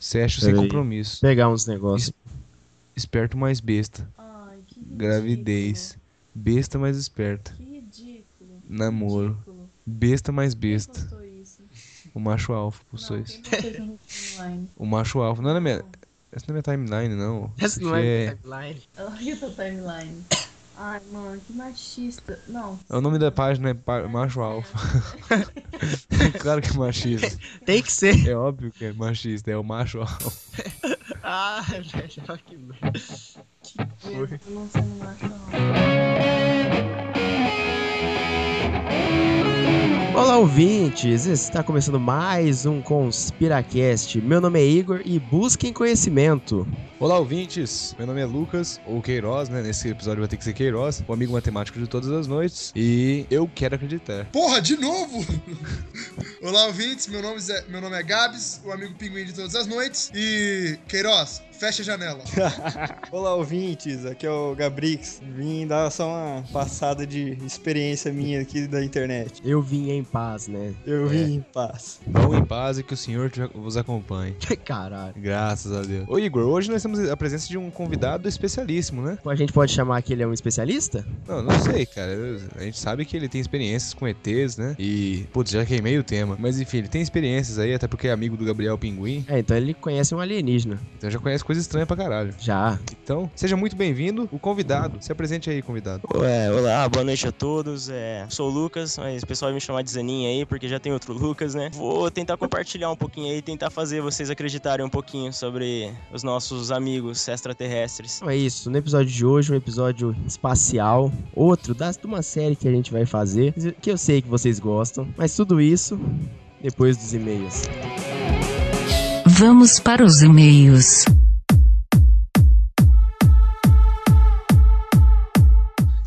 Sexo sem compromisso. Pegar uns negócios. Esperto mais besta. Ai, que ridículo. Gravidez. Besta mais esperta. Que ridículo. Namoro. Ridículo. Besta mais besta. O macho alfa, Não, no timeline? O macho alfa. Não é na minha. Essa não é minha timeline, não. Essa não aqui é timeline. Olha a tua timeline. Ai, mano, que machista. Não. É o nome da página é pa- Macho Alfa. claro que é machista. Tem que ser. É óbvio que é machista, é o macho alfa. Ah, velho, que merda. Eu não sei no macho, não. Olá, ouvintes! Está começando mais um Conspiracast. Meu nome é Igor e busquem conhecimento. Olá, ouvintes. Meu nome é Lucas, ou Queiroz, né? Nesse episódio vai ter que ser Queiroz, o amigo matemático de todas as noites. E eu quero acreditar. Porra, de novo! Olá, ouvintes. Meu nome, é, meu nome é Gabs, o amigo pinguim de todas as noites. E, Queiroz, fecha a janela. Olá, ouvintes. Aqui é o Gabrix. Vim dar só uma passada de experiência minha aqui da internet. Eu vim em paz, né? Eu vim em paz. Vão em paz e que o Senhor te- vos acompanhe. Caralho. Graças a Deus. Ô, Igor, hoje nós temos a presença de um convidado especialíssimo, né? A gente pode chamar que ele é um especialista? Não, não sei, cara. A gente sabe que ele tem experiências com ETs, né? E, putz, já queimei o tema. Mas enfim, ele tem experiências aí, até porque é amigo do Gabriel Pinguim. É, então ele conhece um alienígena. Então já conhece coisa estranha pra caralho. Já. Então, seja muito bem-vindo, o convidado. Se apresente aí, convidado. Ué, olá, boa noite a todos. É, sou o Lucas, mas o pessoal vai me chamar de Zanin aí, porque já tem outro Lucas, né? Vou tentar compartilhar um pouquinho aí, tentar fazer vocês acreditarem um pouquinho sobre os nossos amigos extraterrestres. Então é isso. No episódio de hoje, um episódio espacial. Outro das, de uma série que a gente vai fazer. Que eu sei que vocês gostam. Mas tudo isso depois dos e-mails. Vamos para os e-mails.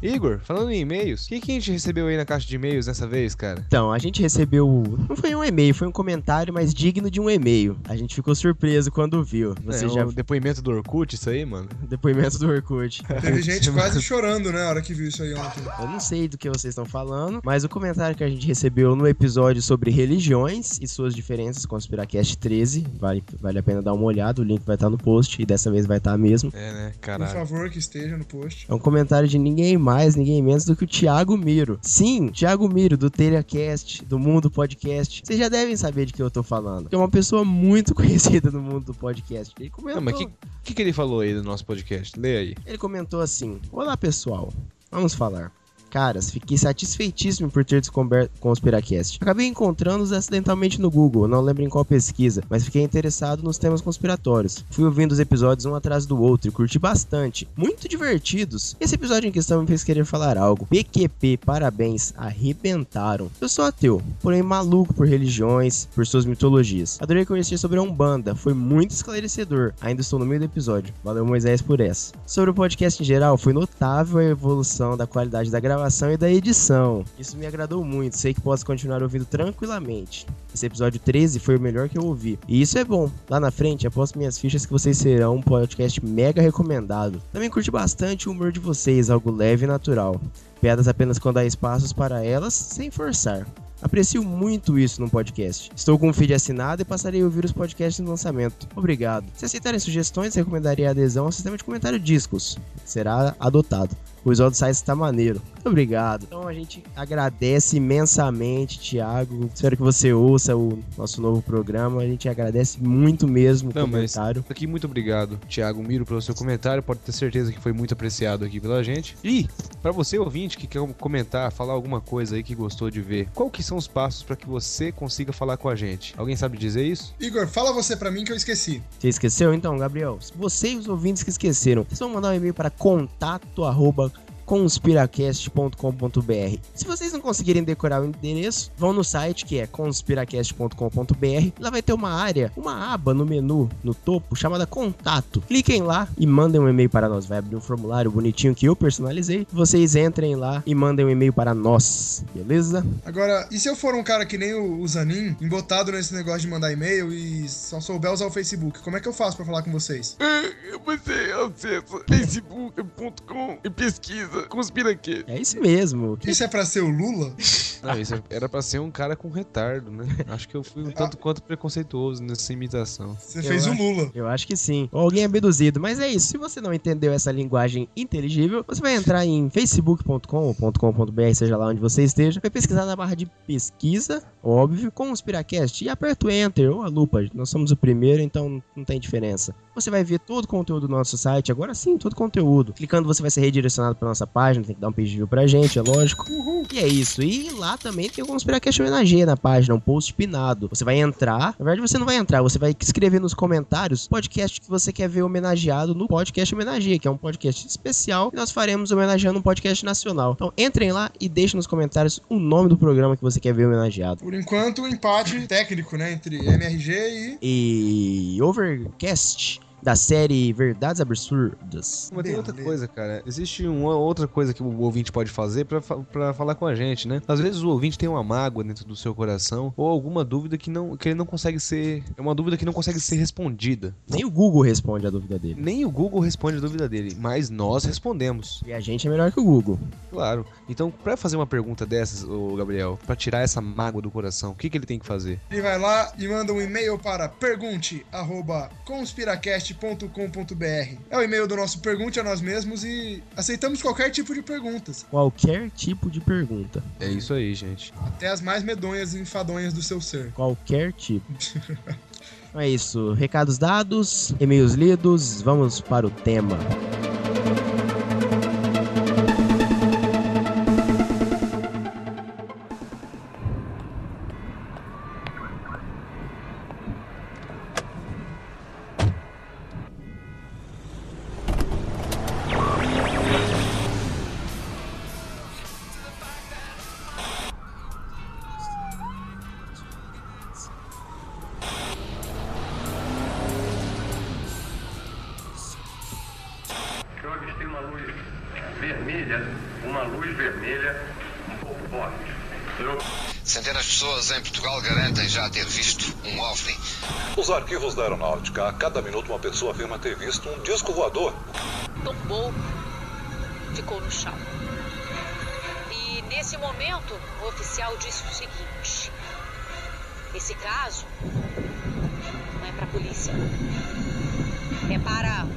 Igor, falando em e-mails, o que, que a gente recebeu aí na caixa de e-mails dessa vez, cara? Então, a gente recebeu. Não foi um e-mail, foi um comentário, mas digno de um e-mail. A gente ficou surpreso quando viu. Você é, já. o depoimento do Orkut, isso aí, mano? Depoimento do Orkut. Teve gente quase chorando, né, na hora que viu isso aí ontem. Eu não sei do que vocês estão falando, mas o comentário que a gente recebeu no episódio sobre religiões e suas diferenças, Conspiracast 13, vale, vale a pena dar uma olhada, o link vai estar no post e dessa vez vai estar mesmo. É, né? Por Caralho. favor, que esteja no post. É um comentário de ninguém mais, ninguém menos do que o Thiago Miro. Sim, Thiago Miro, do TelhaCast, do Mundo Podcast. Vocês já devem saber de que eu tô falando. É uma pessoa muito conhecida no mundo do podcast. Ele comentou, Não, mas o que, que, que ele falou aí do nosso podcast? Lê aí. ele comentou assim: Olá pessoal, vamos falar. Caras, fiquei satisfeitíssimo por ter descoberto Conspiracast. Acabei encontrando-os acidentalmente no Google, não lembro em qual pesquisa, mas fiquei interessado nos temas conspiratórios. Fui ouvindo os episódios um atrás do outro e curti bastante. Muito divertidos. Esse episódio em questão me fez querer falar algo. PQP, parabéns, arrebentaram. Eu sou ateu, porém maluco por religiões, por suas mitologias. Adorei conhecer sobre a Umbanda, foi muito esclarecedor. Ainda estou no meio do episódio. Valeu, Moisés, por essa. Sobre o podcast em geral, foi notável a evolução da qualidade da gravação e da edição. Isso me agradou muito, sei que posso continuar ouvindo tranquilamente. Esse episódio 13 foi o melhor que eu ouvi. E isso é bom. Lá na frente, aposto minhas fichas que vocês serão um podcast mega recomendado. Também curti bastante o humor de vocês, algo leve e natural. Piadas apenas quando há espaços para elas, sem forçar. Aprecio muito isso no podcast. Estou com um feed assinado e passarei a ouvir os podcasts no lançamento. Obrigado. Se aceitarem sugestões, recomendaria a adesão ao sistema de comentário Discos. Será adotado. O visual do site está maneiro. Muito obrigado. Então a gente agradece imensamente, Thiago. Espero que você ouça o nosso novo programa. A gente agradece muito mesmo o Não, mas- comentário. Aqui, muito obrigado, Thiago Miro, pelo seu comentário. Pode ter certeza que foi muito apreciado aqui pela gente. E, pra você, ouvinte, que quer comentar, falar alguma coisa aí que gostou de ver, qual que são os passos pra que você consiga falar com a gente? Alguém sabe dizer isso? Igor, fala você pra mim que eu esqueci. Você esqueceu? Então, Gabriel, você e os ouvintes que esqueceram, vocês vão mandar um e-mail para contato arroba conspiracast.com.br. Se vocês não conseguirem decorar o endereço, vão no site que é conspiracast.com.br. Lá vai ter uma área, uma aba no menu, no topo, chamada Contato. Cliquem lá e mandem um e-mail para nós. Vai abrir um formulário bonitinho que eu personalizei. Vocês entrem lá e mandem um e-mail para nós, beleza? Agora, e se eu for um cara que nem o, Zanin, embotado nesse negócio de mandar e-mail e só souber usar o Facebook, como é que eu faço pra falar com vocês? Você acessa facebook.com e pesquisa Conspira aqui. É isso mesmo. Isso é pra ser o Lula? Não, isso era pra ser um cara com retardo, né? Acho que eu fui um tanto quanto preconceituoso nessa imitação. Você fez acho- o Lula. Eu acho que sim. Ou alguém abduzido. Mas é isso. Se você não entendeu essa linguagem inteligível, você vai entrar em facebook.com ou .com.br, seja lá onde você esteja, vai pesquisar na barra de pesquisa, óbvio, com o Spiracast e aperta o Enter ou a lupa. Nós somos o primeiro, então não tem diferença. Você vai ver todo o conteúdo do nosso site, agora sim, todo o conteúdo. Clicando, você vai ser redirecionado pra nossa página, tem que dar um page view pra gente, é lógico. E é isso. E lá também tem o Conspiracast homenageia na página, um post pinado. Você vai entrar, na verdade você não vai entrar, você vai escrever nos comentários o podcast que você quer ver homenageado no podcast homenageia, que é um podcast especial que nós faremos homenageando um podcast nacional. Então entrem lá e deixem nos comentários o nome do programa que você quer ver homenageado. Por enquanto, um empate técnico, né? Entre MRG e. E Overcast da série Verdades Absurdas. Mas tem outra coisa, cara. Existe uma outra coisa que o ouvinte pode fazer pra falar com a gente, né? Às vezes o ouvinte tem uma mágoa dentro do seu coração ou alguma dúvida que não que ele não consegue ser, é uma dúvida que não consegue ser respondida. Nem o Google responde a dúvida dele. Nem o Google responde a dúvida dele, mas nós respondemos. E a gente é melhor que o Google. Claro. Então, pra fazer uma pergunta dessas, ô Gabriel, pra tirar essa mágoa do coração, o que que ele tem que fazer? Ele vai lá e manda um e-mail para pergunte@conspiracast.com.br. É o e-mail do nosso Pergunte a nós mesmos e aceitamos qualquer tipo de perguntas, Qualquer tipo de pergunta. É isso aí, gente. até as mais medonhas e enfadonhas do seu ser. Qualquer tipo. Então é isso. Recados dados, e-mails lidos, vamos para o tema. A cada minuto uma pessoa afirma ter visto um disco voador. tombou, ficou no chão. E nesse momento, o oficial disse o seguinte: esse caso não é para a polícia, é para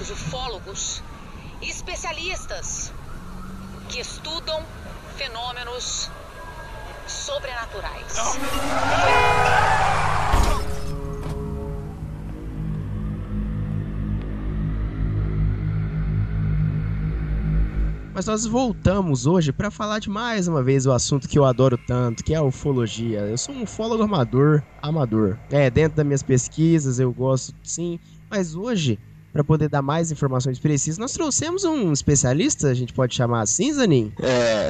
os ufólogos especialistas que estudam fenômenos sobrenaturais. Mas nós voltamos hoje para falar de mais uma vez o assunto que eu adoro tanto, que é a ufologia. Eu sou um ufólogo amador, amador. É, dentro das minhas pesquisas eu gosto sim, mas hoje, para poder dar mais informações precisas, nós trouxemos um especialista, a gente pode chamar assim, Zanin? É,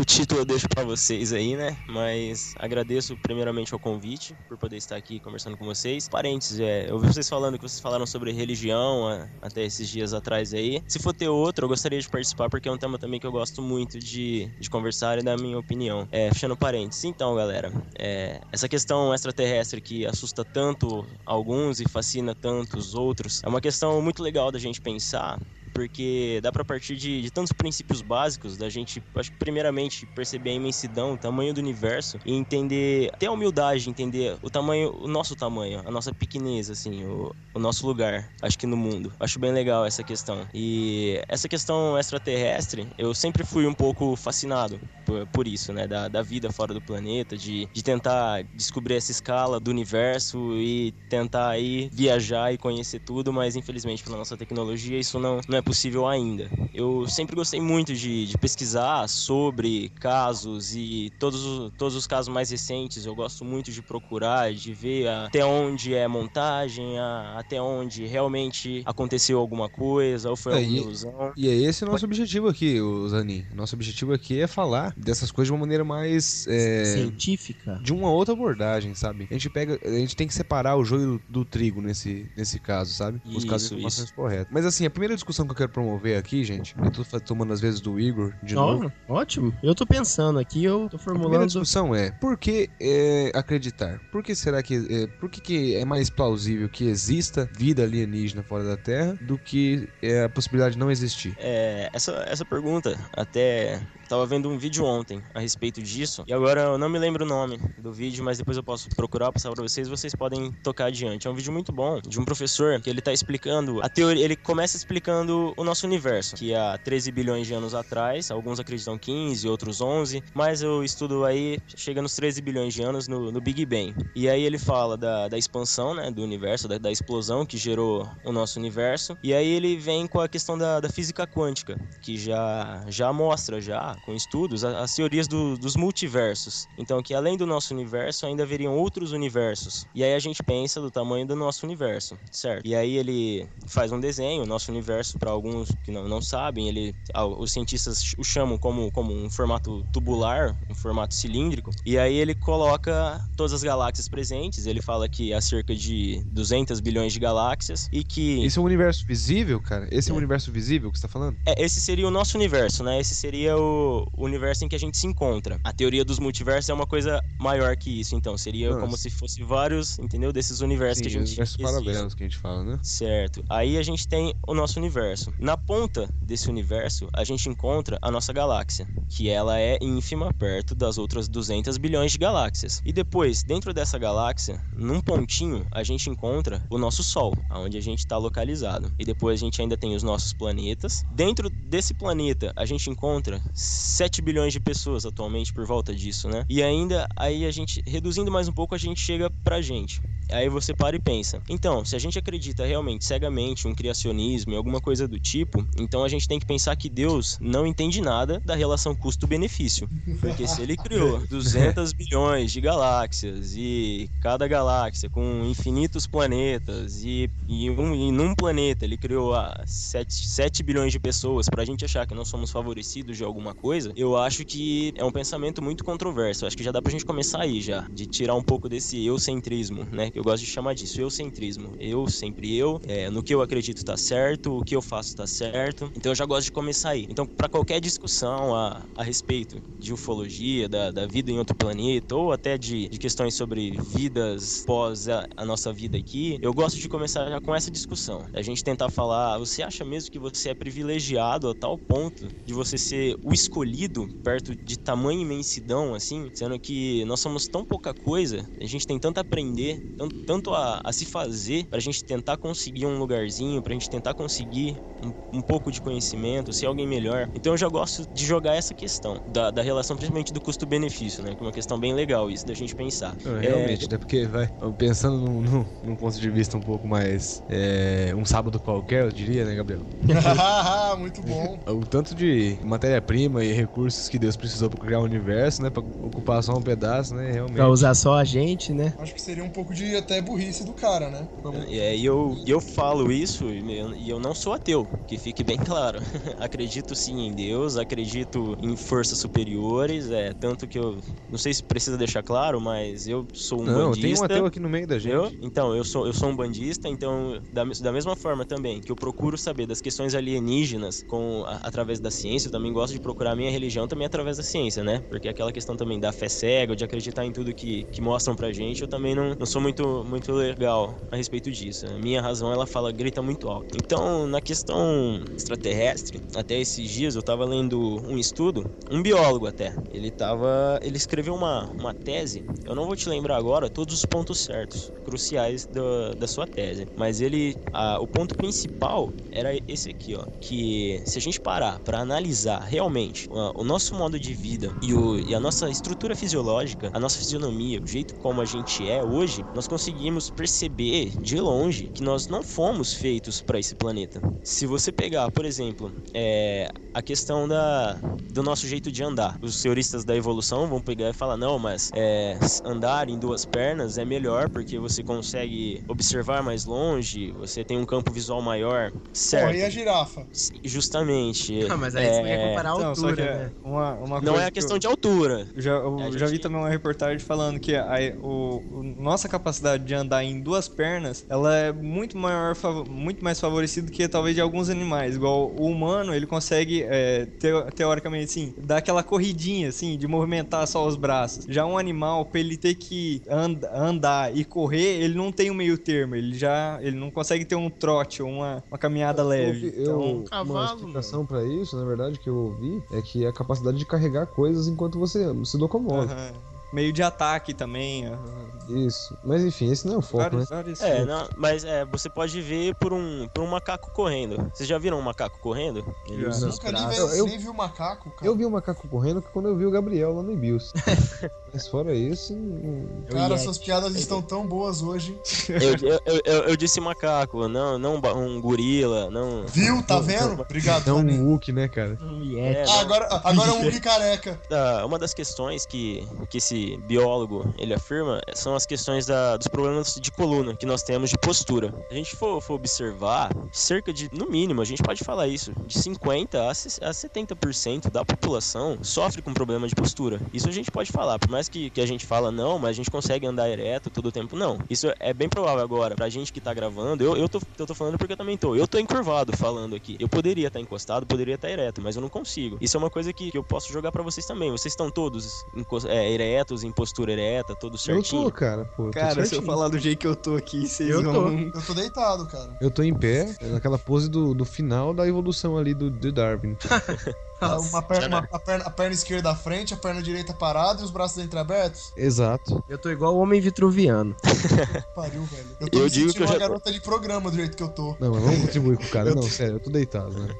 o título eu deixo pra vocês aí, né? Mas agradeço primeiramente ao convite por poder estar aqui conversando com vocês. Parentes, é, eu vi vocês falando que vocês falaram sobre religião a- até esses dias atrás aí. Se for ter outro, eu gostaria de participar porque é um tema também que eu gosto muito de, de conversar e dar minha opinião. É, fechando parênteses. Então, galera, é, essa questão extraterrestre que assusta tanto alguns e fascina tantos outros é uma questão muito legal da gente pensar porque dá pra partir de, de tantos princípios básicos da gente, acho que primeiramente perceber a imensidão, o tamanho do universo e entender, ter a humildade de entender o tamanho, o nosso tamanho, a nossa pequenez, assim, o, o nosso lugar, acho que no mundo. Acho bem legal essa questão. E essa questão extraterrestre, eu sempre fui um pouco fascinado por, por isso, né, da, da vida fora do planeta, de, de tentar descobrir essa escala do universo e tentar aí viajar e conhecer tudo, mas infelizmente pela nossa tecnologia isso não, não é possível ainda. Eu sempre gostei muito de, de pesquisar sobre casos e todos, os- todos os casos mais recentes. Eu gosto muito de procurar, de ver até onde é montagem, a- até onde realmente aconteceu alguma coisa ou foi É, alguma ilusão. E é esse o nosso objetivo aqui, o Zanin. Nosso objetivo aqui é falar dessas coisas de uma maneira mais. é, Científica. de uma outra abordagem, sabe? A gente pega, a gente tem que separar o joio do, do trigo nesse, nesse caso, sabe? Buscar as Isso, informações corretas. Mas assim, a primeira discussão que eu quero promover aqui, gente, eu tô tomando as vezes do Igor de novo. Ó, ótimo. Eu tô pensando aqui, eu tô A primeira formulando. discussão é, por que é, acreditar? Por que será que é, por que, que é mais plausível que exista vida alienígena fora da Terra do que é, a possibilidade de não existir? É, essa, essa pergunta até tava vendo um vídeo ontem a respeito disso e agora eu não me lembro o nome do vídeo, mas depois eu posso procurar passar para vocês, vocês podem tocar adiante. É um vídeo muito bom de um professor que ele tá explicando a teoria, ele começa explicando o nosso universo, que há 13 bilhões de anos atrás, alguns acreditam 15, outros 11, mas o estudo aí chega nos 13 bilhões de anos no, no Big Bang. E aí ele fala da, da expansão, né, do universo, da, da explosão que gerou o nosso universo. E aí ele vem com a questão da, da física quântica, que já, já mostra, já com estudos, as teorias do- dos multiversos. Então, que além do nosso universo, ainda haveriam outros universos. E aí a gente pensa do tamanho do nosso universo, certo? E aí ele faz um desenho, o nosso universo, para alguns que não, não sabem, ele, ah, os cientistas o chamam como, como um formato tubular, um formato cilíndrico. E aí ele coloca todas as galáxias presentes, ele fala que há cerca de 200 bilhões de galáxias e que... Esse é um universo visível, cara? Esse é, um É. universo visível que você tá falando? É, esse seria o nosso universo, né? Esse seria o o universo em que a gente se encontra. A teoria dos multiversos é uma coisa maior que isso, então. Seria Nossa. como se fosse vários, entendeu? Desses universos Sim, que a gente. universos paralelos que a gente fala, né? Certo. Aí a gente tem o nosso universo. Na ponta desse universo, a gente encontra a nossa galáxia, que ela é ínfima perto das outras 200 bilhões de galáxias. E depois, dentro dessa galáxia, num pontinho, a gente encontra o nosso Sol, onde a gente está localizado. E depois a gente ainda tem os nossos planetas. Dentro desse planeta, a gente encontra 7 bilhões de pessoas atualmente por volta disso, né? E ainda aí a gente, reduzindo mais um pouco, a gente chega pra gente. Aí você para e pensa. Então, se a gente acredita realmente cegamente em um criacionismo, em alguma coisa do tipo, então a gente tem que pensar que Deus não entende nada da relação custo-benefício. Porque se ele criou 200 bilhões de galáxias e cada galáxia com infinitos planetas e, e, um, e num planeta ele criou ah, 7, 7 bilhões de pessoas pra gente achar que nós somos favorecidos de alguma coisa, eu acho que é um pensamento muito controverso. Eu acho que já dá pra gente começar aí já, de tirar um pouco desse eucentrismo, né? Eu gosto de chamar disso, eucentrismo. Eu, sempre eu, é, no que eu acredito tá certo, o que eu faço tá certo. Então eu já gosto de começar aí. Então, pra qualquer discussão a, a respeito de ufologia, da, da vida em outro planeta, ou até de, de questões sobre vidas pós a, a nossa vida aqui, eu gosto de começar já com essa discussão. A gente tentar falar, "Ah, você acha mesmo que você é privilegiado a tal ponto de você ser o escolhido perto de tamanha imensidão, assim, sendo que nós somos tão pouca coisa, a gente tem tanto a aprender, tanto, tanto a, a se fazer pra gente tentar conseguir um lugarzinho, pra gente tentar conseguir um, um pouco de conhecimento, ser alguém melhor. Então eu já gosto de jogar essa questão da, da relação, principalmente do custo-benefício, né? Que é uma questão bem legal isso da gente pensar. É, realmente, né? Porque, vai, pensando num, num, num ponto de vista um pouco mais. é, um sábado qualquer, eu diria, né, Gabriel? Muito bom. O tanto de matéria-prima e recursos que Deus precisou pra criar o universo, né? Pra ocupar só um pedaço, né? Realmente. Pra usar só a gente, né? Acho que seria um pouco de até burrice do cara, né? É, e eu, eu falo isso e eu, não sou ateu, que fique bem claro. acredito sim em Deus, acredito em forças superiores, é tanto que eu não sei se precisa deixar claro, mas eu sou um Não, bandista. tem um ateu aqui no meio da gente. Eu? Então, eu sou, eu sou um bandista, então, da, da mesma forma também que eu procuro saber das questões alienígenas com, a- através da ciência, eu também gosto de procurar a minha religião também através da ciência, né? Porque aquela questão também da fé cega, de acreditar em tudo que, que mostram pra gente, eu também não, não sou muito, muito legal a respeito disso. A minha razão, ela fala, grita muito alto. Então, na questão extraterrestre, até esses dias eu tava lendo um estudo, um biólogo até, ele tava, ele escreveu uma, uma tese, eu não vou te lembrar agora todos os pontos certos, cruciais do- da sua tese, mas ele, a- o ponto principal era esse aqui, ó, que se a gente parar pra analisar realmente ó, o nosso modo de vida e, o, e a nossa estrutura fisiológica, a nossa fisionomia, o jeito como a gente é hoje, nós conseguimos perceber de longe que nós não fomos feitos para esse planeta. Se você pegar, por exemplo, é, a questão da, do nosso jeito de andar, os teoristas da evolução vão pegar e falar: não, mas é, andar em duas pernas é melhor porque você consegue observar mais longe, você tem um campo visual maior. Certo. Porra, e a girafa? Justamente. Ah, mas aí você vai é, comparar a Não, só altura, que né? uma, uma Não é a que questão eu- de altura. Eu já, eu É, já vi gente- também uma reportagem falando que a, o, o- nossa capacidade capacidade de andar em duas pernas, ela é muito maior, muito mais favorecida que talvez de alguns animais. Igual o humano, ele consegue, é, teo- teoricamente, assim, dar aquela corridinha, assim, de movimentar só os braços. Já um animal, pra ele ter que and- andar e correr, ele não tem um meio termo. Ele já, ele não consegue ter um trote ou uma, uma caminhada leve. Eu, Então, uma cavalo, explicação pra isso, na verdade, que eu ouvi, é que é a capacidade de carregar coisas enquanto você se locomove. Meio de ataque também. aham. Isso. Mas enfim, esse não é o foco, Vários, né? vários É, não, mas é, você pode ver por um, por um macaco correndo. Vocês já viram um macaco correndo? Ele os Nunca nem, Eu- nem vi o macaco, cara. Eu vi o macaco correndo quando eu vi o Gabriel lá no Ibius. Mas fora isso, não- Cara, Yeti. suas piadas estão tão boas hoje. Eu, eu, eu, eu- eu disse macaco, não, não um gorila, não. Viu? Tá vendo? Obrigado, é um. Wookie, né, cara? Um. É, Ah, agora, agora é um Wookie careca. da- uma das questões que, que esse biólogo ele afirma são as questões da- dos problemas de coluna que nós temos de postura. A gente for, for observar, cerca de, no mínimo, a gente pode falar isso, de 50% a, se- a 70% da população sofre com problema de postura. Isso a gente pode falar, por mais que, que a gente fala não, mas a gente consegue andar ereto todo o tempo, não. Isso é bem provável agora. Pra gente que tá gravando, eu, eu, tô, eu tô falando porque eu também tô. Eu tô encurvado falando aqui. Eu poderia estar encostado, poderia estar ereto, mas eu não consigo. Isso é uma coisa que, que eu posso jogar pra vocês também. Vocês estão todos é, eretos, em postura ereta, todos Eu certinho. tô, cara, pô. tô Cara, se eu falar do jeito que eu tô aqui, vocês Eu tô. vão. Eu tô deitado, cara. Eu tô em pé, naquela pose do, do final da evolução ali do, do Darwin. Uma perna, uma- a, perna, a perna esquerda à frente, a perna direita parada e os braços entreabertos. Exato. Eu tô igual o homem vitruviano. Pariu, velho. Eu tô Eu me digo sentindo que eu uma já- garota de programa do jeito que eu tô. Não, mas vamos contribuir com o cara. Não, sério, eu tô deitado, né?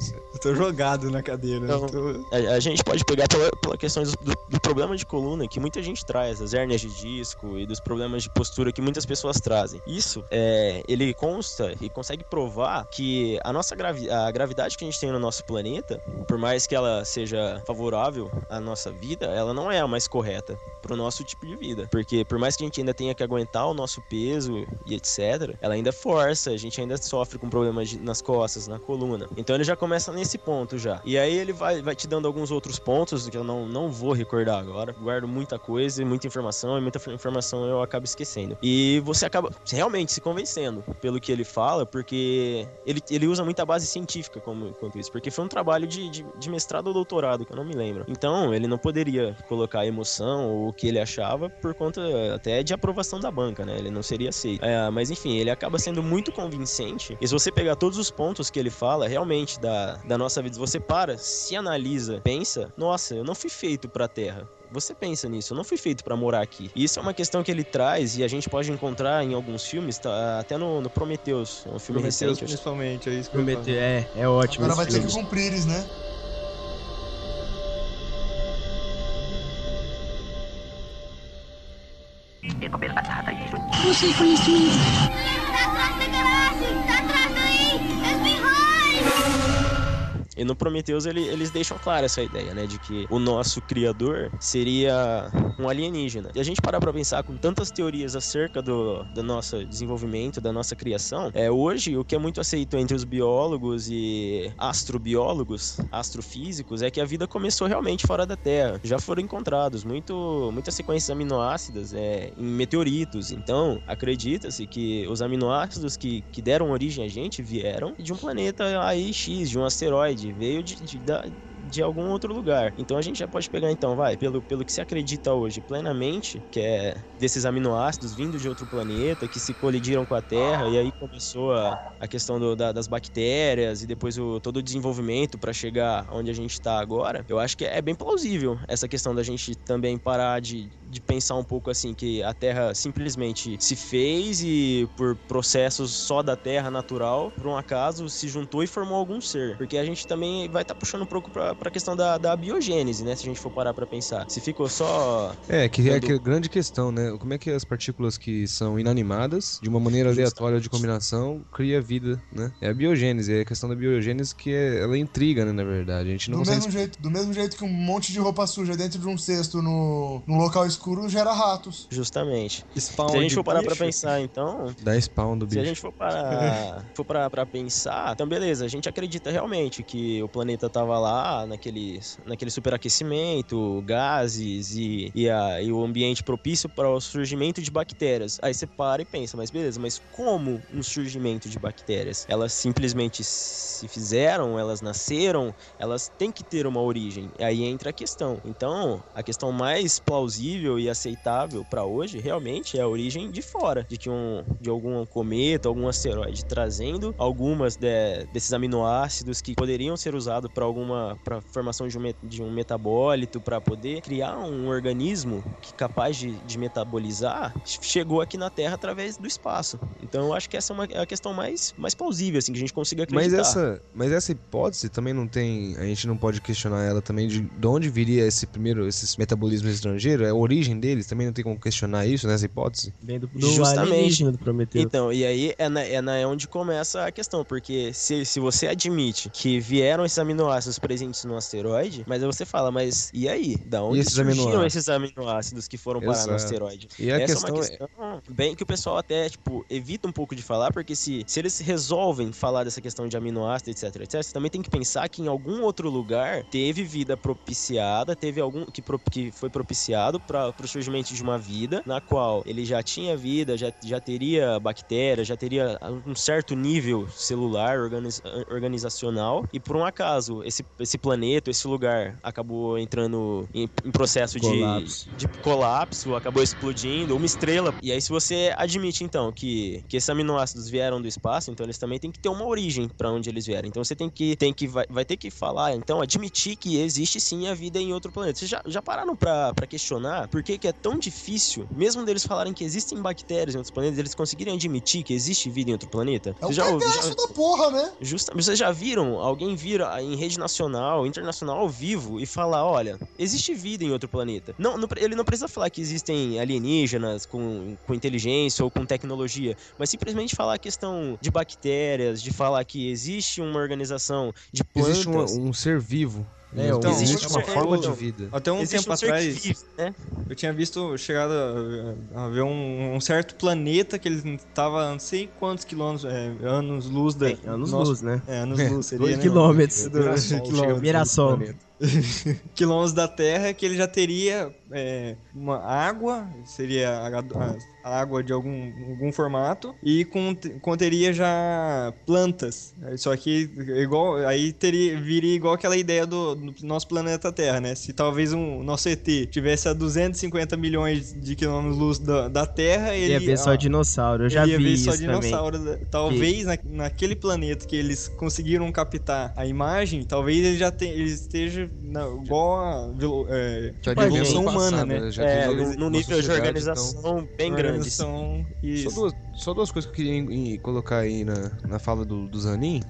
Sério. Eu tô jogado na cadeira. Então, tô- A, a gente pode pegar pela, pela questão do, do problema de coluna que muita gente traz, das hérnias de disco e dos problemas de postura que muitas pessoas trazem. Isso, é, ele consta e consegue provar que a nossa gravi a gravidade que a gente tem no nosso planeta, por mais que ela seja favorável à nossa vida, ela não é a mais correta pro nosso tipo de vida. Porque por mais que a gente ainda tenha que aguentar o nosso peso e etc, ela ainda força, a gente ainda sofre com problemas de- nas costas, na coluna. Então ele já começa nesse ponto já. E aí ele vai, vai te dando alguns outros pontos que eu não, não vou recordar agora. Guardo muita coisa e muita informação, e muita informação eu acabo esquecendo. E você acaba realmente se convencendo pelo que ele fala, porque ele, ele usa muita base científica como, quanto isso. Porque foi um trabalho de, de, de mestrado ou doutorado, que eu não me lembro. Então ele não poderia colocar emoção ou o que ele achava por conta até de aprovação da banca, né? Ele não seria aceito. É, mas enfim, ele acaba sendo muito convincente. E se você pegar todos os pontos que ele fala, realmente, da, da nossa vida, você para, se analisa, pensa, nossa, eu não fui feito pra Terra. Você pensa nisso, eu não fui feito pra morar aqui. E isso é uma questão que ele traz e a gente pode encontrar em alguns filmes, tá, até no, no Prometheus, um filme Prometheus, recente. acho- principalmente, é isso que. Prometeu, é, é ótimo. Agora vai esse ter que filme. cumprires, né? Você conhece? E no Prometheus ele- eles deixam clara essa ideia, né? De que o nosso criador seria um alienígena. E a gente parar pra pensar com tantas teorias acerca do, do nosso desenvolvimento, da nossa criação, é hoje o que é muito aceito entre os biólogos e astrobiólogos, astrofísicos, é que a vida começou realmente fora da Terra. Já foram encontrados muito, muitas sequências aminoácidas é, em meteoritos. Então, acredita-se que os aminoácidos que, que deram origem a gente vieram de um planeta aí X, de um asteroide, veio de, de, de algum outro lugar. Então a gente já pode pegar então, vai, pelo, pelo que se acredita hoje plenamente, que é desses aminoácidos vindo de outro planeta, que se colidiram com a Terra, e aí começou a, a questão do- da- das bactérias e depois o, todo o desenvolvimento para chegar onde a gente está agora. Eu acho que é bem plausível essa questão da gente também parar de, de pensar um pouco assim que a Terra simplesmente se fez e por processos só da Terra natural, por um acaso, se juntou e formou algum ser. Porque a gente também vai estar puxando um pouco pra, pra questão da, da biogênese, né? Se a gente for parar pra pensar. Se ficou só. É, que é que é a grande questão, né? Como é que as partículas que são inanimadas, de uma maneira aleatória de combinação, cria vida, né? É a biogênese, é a questão da biogênese que é, ela intriga, né, na verdade. A gente não Do consegue... mesmo, jeito, do mesmo jeito que um monte de roupa suja dentro de um cesto no, num local escuro escuro gera ratos. Justamente. Spawn Se a gente for parar pra bicho. pensar, então, Da spawn do Se a bicho. gente for parar, for parar pra pensar, então beleza, a gente acredita realmente que o planeta tava lá naquele, naquele superaquecimento, gases e, e, a- e o ambiente propício para o surgimento de bactérias. Aí você para e pensa, mas beleza, mas como um surgimento de bactérias? Elas simplesmente se fizeram, elas nasceram, elas têm que ter uma origem. Aí entra a questão. Então, a questão mais plausível e aceitável pra hoje realmente é a origem de fora, de que um de algum cometa, algum asteroide trazendo algumas de- desses aminoácidos que poderiam ser usados para alguma para formação de um, de um metabólito para poder criar um organismo que capaz de, de metabolizar chegou aqui na Terra através do espaço. Então, eu acho que essa é uma, é a questão mais mais plausível assim que a gente consiga Mas acreditar. essa, mas essa hipótese também não tem. A gente não pode questionar ela também de, de onde viria esse primeiro, esses metabolismos estrangeiros, a origem deles, também não tem como questionar isso nessa hipótese? Vem do, do Justamente. do Prometeu. Então, e aí é, na, é, na, é onde começa a questão, porque se, se você admite que vieram esses aminoácidos presentes no asteroide, mas aí você fala, mas e aí? Da onde esses surgiram aminoácidos? esses aminoácidos que foram parar no Exato. asteroide? E a Essa questão é uma é- questão bem que o pessoal até, tipo, evita um pouco de falar, porque se, se eles resolvem falar dessa questão de aminoácido, etc, etc, você também tem que pensar que em algum outro lugar teve vida propiciada, teve algum que, pro- que foi propiciado para o surgimento de uma vida, na qual ele já tinha vida, já, já teria bactérias, já teria um certo nível celular, organiz- organizacional, e por um acaso, esse, esse planeta, esse lugar, acabou entrando em, em processo de- Colapso. de colapso, acabou explodindo, uma estrela. E aí, se você admite, então, que, que esses aminoácidos vieram do espaço, então eles também têm que ter uma origem para onde eles vieram. Então você tem que, tem que vai, vai ter que falar, então, admitir que existe sim a vida em outro planeta. Vocês já, já pararam pra questionar por que, que é tão difícil, mesmo deles falarem que existem bactérias em outros planetas, eles conseguirem admitir que existe vida em outro planeta? É um já, já- da porra, né? Justa, vocês já viram alguém vir em rede nacional, internacional, ao vivo e falar, olha, existe vida em outro planeta. Não, não ele não precisa falar que existem alienígenas com, com inteligência ou com tecnologia, mas simplesmente falar a questão de bactérias, de falar que existe uma organização de plantas. Existe um, um ser vivo. Né? então, existe um uma forma de vida. Até um Existe tempo um atrás, vive, né? eu tinha visto, chegado a, a ver um, um certo planeta que ele tava a não sei quantos quilômetros, é, anos-luz da... É, anos nosso- luz, né? É, anos-luz seria, Dois né? quilômetros. Mirassol. quilômetros da Terra que ele já teria é, uma água, seria a, a- a água de algum, algum formato, e cont- conteria já plantas. Só que igual, aí teria, viria igual aquela ideia do, do nosso planeta Terra, né? Se talvez um nosso ET tivesse a 250 milhões de quilômetros-luz da, da Terra, ele Ia ver só ah, dinossauro. Eu já vi ver isso só também. dinossauro. né? Talvez na, naquele planeta que eles conseguiram captar a imagem, talvez ele já te, ele esteja na- igual a é, Tipo a evolução gente. Humana, né? Já É, num nível de sociedade, organização bem grande. organização Só duas, só duas coisas que eu queria em- em colocar aí na, na fala do, do Zanin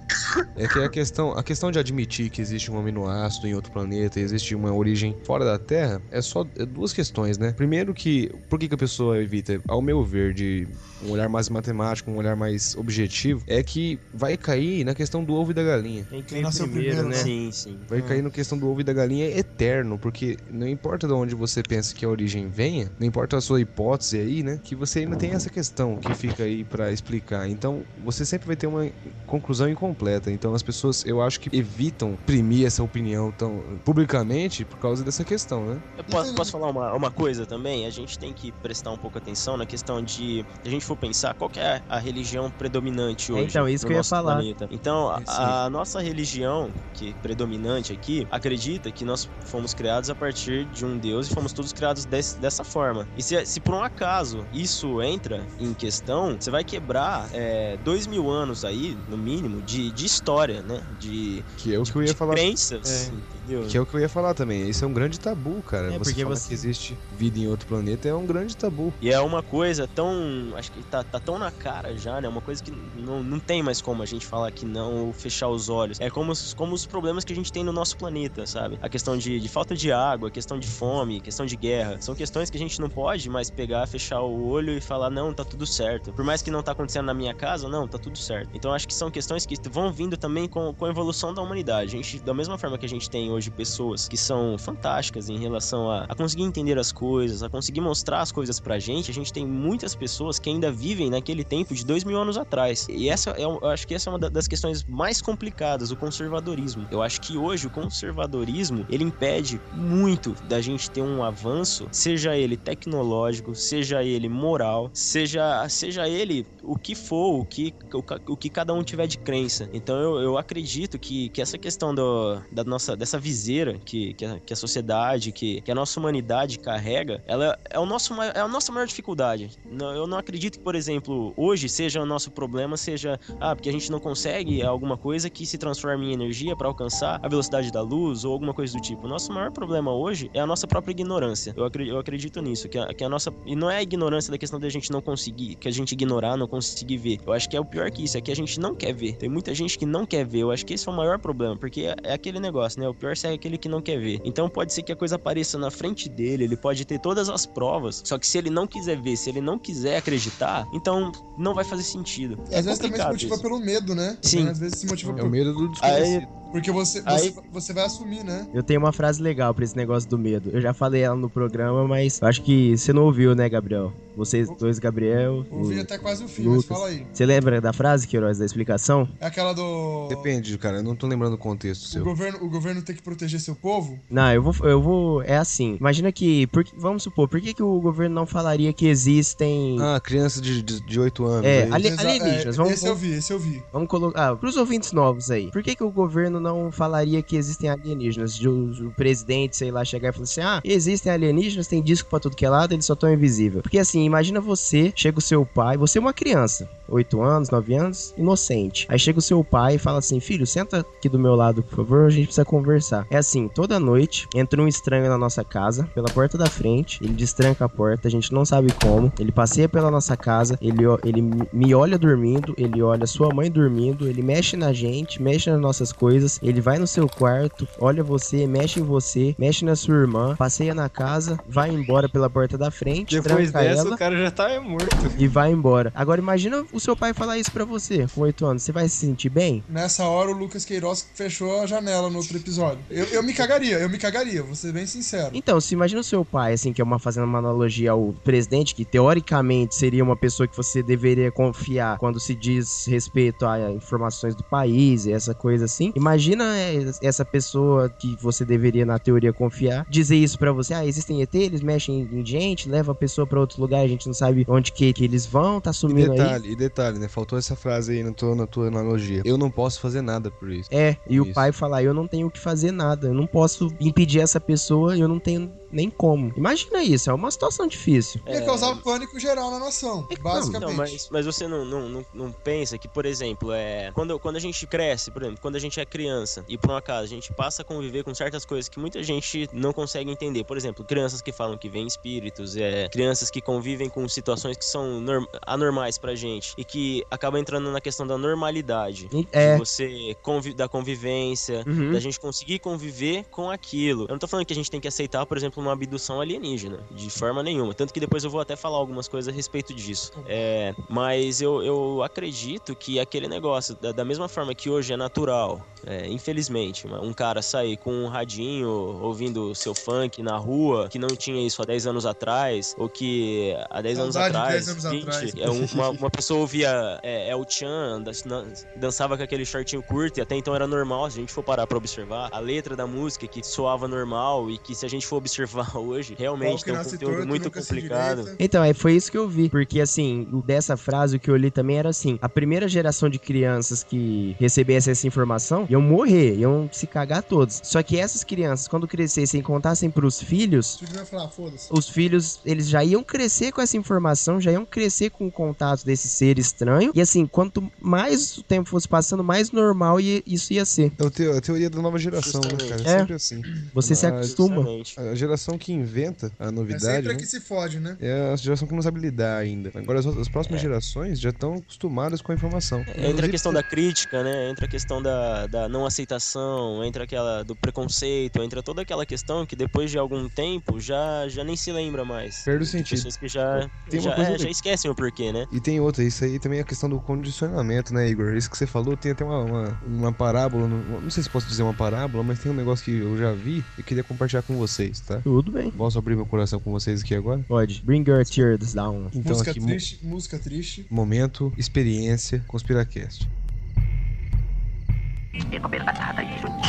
é que a questão, a questão de admitir que existe um aminoácido em outro planeta existe uma origem fora da Terra é só é duas questões, né? Primeiro que, por que, que a pessoa evita, ao meu ver, de um olhar mais matemático, um olhar mais objetivo, é que vai cair na questão do ovo e da galinha. Tem que Quem ir nasceu primeiro, primeiro, né? Sim, sim. Vai cair na questão do ovo e da galinha eterno, porque não importa de onde você pensa que a origem venha, não importa a sua hipótese aí, né? Que você ainda tem essa questão que fica aí pra explicar. Então, você sempre vai ter uma conclusão incompleta. Então, as pessoas, eu acho que evitam imprimir essa opinião tão publicamente por causa dessa questão, né? Eu posso, posso falar uma, uma coisa também? A gente tem que prestar um pouco atenção na questão de, a gente for pensar, qual que é a religião predominante hoje Então, isso no que eu ia falar. planeta. Então, a, a nossa religião, que é predominante aqui, acredita que nós fomos criados a partir de um Deus e fomos todos criados des- dessa forma. E se, se por um acaso isso entra em questão, você vai quebrar é, dois mil anos aí, no mínimo, de, de história, né? De, Que é o de, que eu ia de falar. crenças, entendeu? Que é o que eu ia falar também. Isso é um grande tabu, cara. É, você porque você- que existe vida em outro planeta é um grande tabu. E é uma coisa tão. Acho que tá, tá tão na cara já, né? Uma coisa que não, não tem mais como a gente falar que não ou fechar os olhos. É como, os- como os problemas que a gente tem no nosso planeta, sabe? A questão de, de falta de água, a questão de fome, questão de guerra. São questões que a gente não pode mais pegar, fechar o olho e falar, não, tá tudo certo. Por mais que não tá acontecendo na minha casa, não, tá tudo certo. Então acho que são questões que vão vindo também com, com a evolução da humanidade. A gente, da mesma forma que a gente tem hoje pessoas que são fantásticas em relação a, a conseguir entender as coisas, a conseguir mostrar as coisas pra gente, a gente tem muitas pessoas que ainda vivem naquele tempo de dois mil anos atrás. E essa é, eu acho que essa é uma das questões mais complicadas, o conservadorismo. Eu acho que hoje o conservadorismo ele impede muito da gente ter um avanço, seja ele tecnológico, seja ele moral, seja, seja ele o que for, o que, o, o que cada um tiver de crença. Então eu, eu acredito que, que essa questão do, da nossa, dessa viseira que, que, a, que a sociedade, que, que a nossa humanidade carrega, ela é, o nosso, é a nossa maior dificuldade. Eu não acredito que, por exemplo, hoje seja o nosso problema, seja ah, porque a gente não consegue alguma coisa que se transforme em energia para alcançar a velocidade da luz ou alguma coisa do tipo. O nosso maior problema hoje é a nossa própria ignorância. Eu acredito, eu acredito nisso, que a, que a nossa. E não é a ignorância da questão da gente não conseguir, que a gente ignorar, não conseguir ver. Eu acho que é o pior que isso, é que a gente não quer ver. Tem muita gente que não quer ver. Eu acho que esse é o maior problema, porque é, é aquele negócio, né? O pior é aquele que não quer ver. Então pode ser que a coisa apareça na frente dele, ele pode ter todas as provas, só que se ele não quiser ver, se ele não quiser acreditar, então não vai fazer sentido. E às vezes também se motiva isso. pelo medo, né? Sim. Às vezes se motiva É por... o medo do desconhecido. Porque você, Aí- você, você vai assumir, né? Eu tenho uma frase legal pra esse negócio do medo. Eu já falei ela no programa, mas eu acho que você não ouviu, né, Gabriel? Vocês dois, Gabriel. Ouvi o- até quase o fim, Lucas. mas fala aí. Você lembra da frase, Queiroz, da explicação? É aquela do. Depende, cara. Eu não tô lembrando o contexto O seu. governo, o governo tem que proteger seu povo? Não, eu vou. Eu vou. É assim. Imagina que. por vamos supor, por que, que o governo não falaria que existem. Ah, criança de, de, de 8 anos. É, aí. ali- alienígenas, é, vamos- Esse eu vi, esse eu vi. Vamos colocar. Ah, pros ouvintes novos aí. Por que, que o governo não falaria que existem alienígenas? De o, presidente, sei lá, chegar e falar assim: ah, existem alienígenas, tem disco pra tudo que é lado, eles só tão invisíveis. Porque assim, imagina você, chega o seu pai, você é uma criança, 8 anos, 9 anos, inocente. Aí chega o seu pai e fala assim: filho, senta aqui do meu lado, por favor, a gente precisa conversar. É assim, toda noite entra um estranho na nossa casa, pela porta da frente, ele destranca a porta, a gente não sabe como, ele passeia pela nossa casa, ele, ele me olha dormindo, ele olha sua mãe dormindo, ele mexe na gente, mexe nas nossas coisas, ele vai no seu quarto, olha você, mexe em você, mexe na sua irmã, passeia na casa, vai embora pela porta da frente, Depois tranca dessa, ela o cara já tá morto. e vai embora. Agora imagina o seu pai falar isso pra você com 8 anos, você vai se sentir bem? Nessa hora, o Lucas Queiroz fechou a janela no outro episódio. Eu, eu me cagaria, eu me cagaria, vou ser bem sincero. Então, se imagina o seu pai, assim, que é uma fazendo uma analogia ao presidente, que teoricamente seria uma pessoa que você deveria confiar quando se diz respeito a informações do país e essa coisa assim. Imagina é, essa pessoa que você deveria, na teoria, confiar, dizer isso pra você: ah, existem ET, eles mexem em gente, leva a pessoa pra outro lugar, a gente não sabe onde que, que eles vão, tá E sumindo aí. detalhe, e detalhe, né? Faltou essa frase aí na tua, na tua analogia. Eu não posso fazer nada por isso. É, e o Isso. pai falar, eu não tenho o que fazer nada, eu não posso impedir essa pessoa, eu não tenho nem como. Imagina isso, é uma situação difícil. Ia causar pânico geral na nação, basicamente. Não, mas, mas você não, não, não, não pensa que, por exemplo, é, quando, quando a gente cresce, por exemplo, quando a gente é criança e por um acaso a gente passa a conviver com certas coisas que muita gente não consegue entender. Por exemplo, crianças que falam que vêm espíritos, é, crianças que convivem com situações que são norm- anormais pra gente e que acabam entrando na questão da normalidade. É. De você convi da convivência, Uhum. da gente conseguir conviver com aquilo. Eu não tô falando que a gente tem que aceitar, por exemplo, uma abdução alienígena, de forma nenhuma. Tanto que depois eu vou até falar algumas coisas a respeito disso. É, mas eu, eu acredito que aquele negócio, da, da mesma forma que hoje é natural, é, infelizmente, um cara sair com um radinho ouvindo seu funk na rua, que não tinha isso há 10 anos atrás, ou que há 10 anos atrás, 10 anos 20, atrás. é um- uma, uma pessoa ouvia é, El Chan, dan- dançava com aquele shortinho curto e até então era normal, se a gente for parar pra observar, a letra da música que soava normal e que se a gente for observar hoje, realmente tem um conteúdo torto, muito complicado. direita. Então, aí foi isso que eu vi. Porque, assim, dessa frase, o que eu li também era assim: a primeira geração de crianças que recebesse essa informação iam morrer, iam se cagar todos. Só que essas crianças, quando crescessem e contassem pros filhos. Falar. Os filhos, eles já iam crescer com essa informação, já iam crescer com o contato desse ser estranho. E assim, quanto mais o tempo fosse passando, mais normal ia- isso ia ser. É a teoria da nova geração, né, cara? É É. sempre assim. Você se acostuma. Justamente. A geração geração que inventa a É novidade, sempre a né? que se fode, né? É a geração que não sabe lidar ainda. Agora as, as próximas gerações já estão acostumadas com a informação. Entra a Inclusive, questão da crítica, né? Entra a questão da, da não aceitação, entra aquela do preconceito, entra toda aquela questão que depois de algum tempo já, já nem se lembra mais. Perde o sentido. Pessoas que já, Tem uma já, coisa é, já esquecem o porquê, né? E tem outra, isso aí também é a questão do condicionamento, né, Igor? Isso que você falou, tem até uma, uma, uma parábola, não, não sei se posso dizer uma parábola, mas tem um negócio que eu já vi e queria compartilhar com vocês, tá? Tudo bem. Posso abrir meu coração com vocês aqui agora? Pode. Bring your tears down. Então música aqui, triste, música triste. momento, experiência, Conspiracast.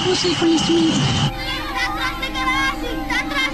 Você conhecimento. Tá atrás da garagem! Tá atrás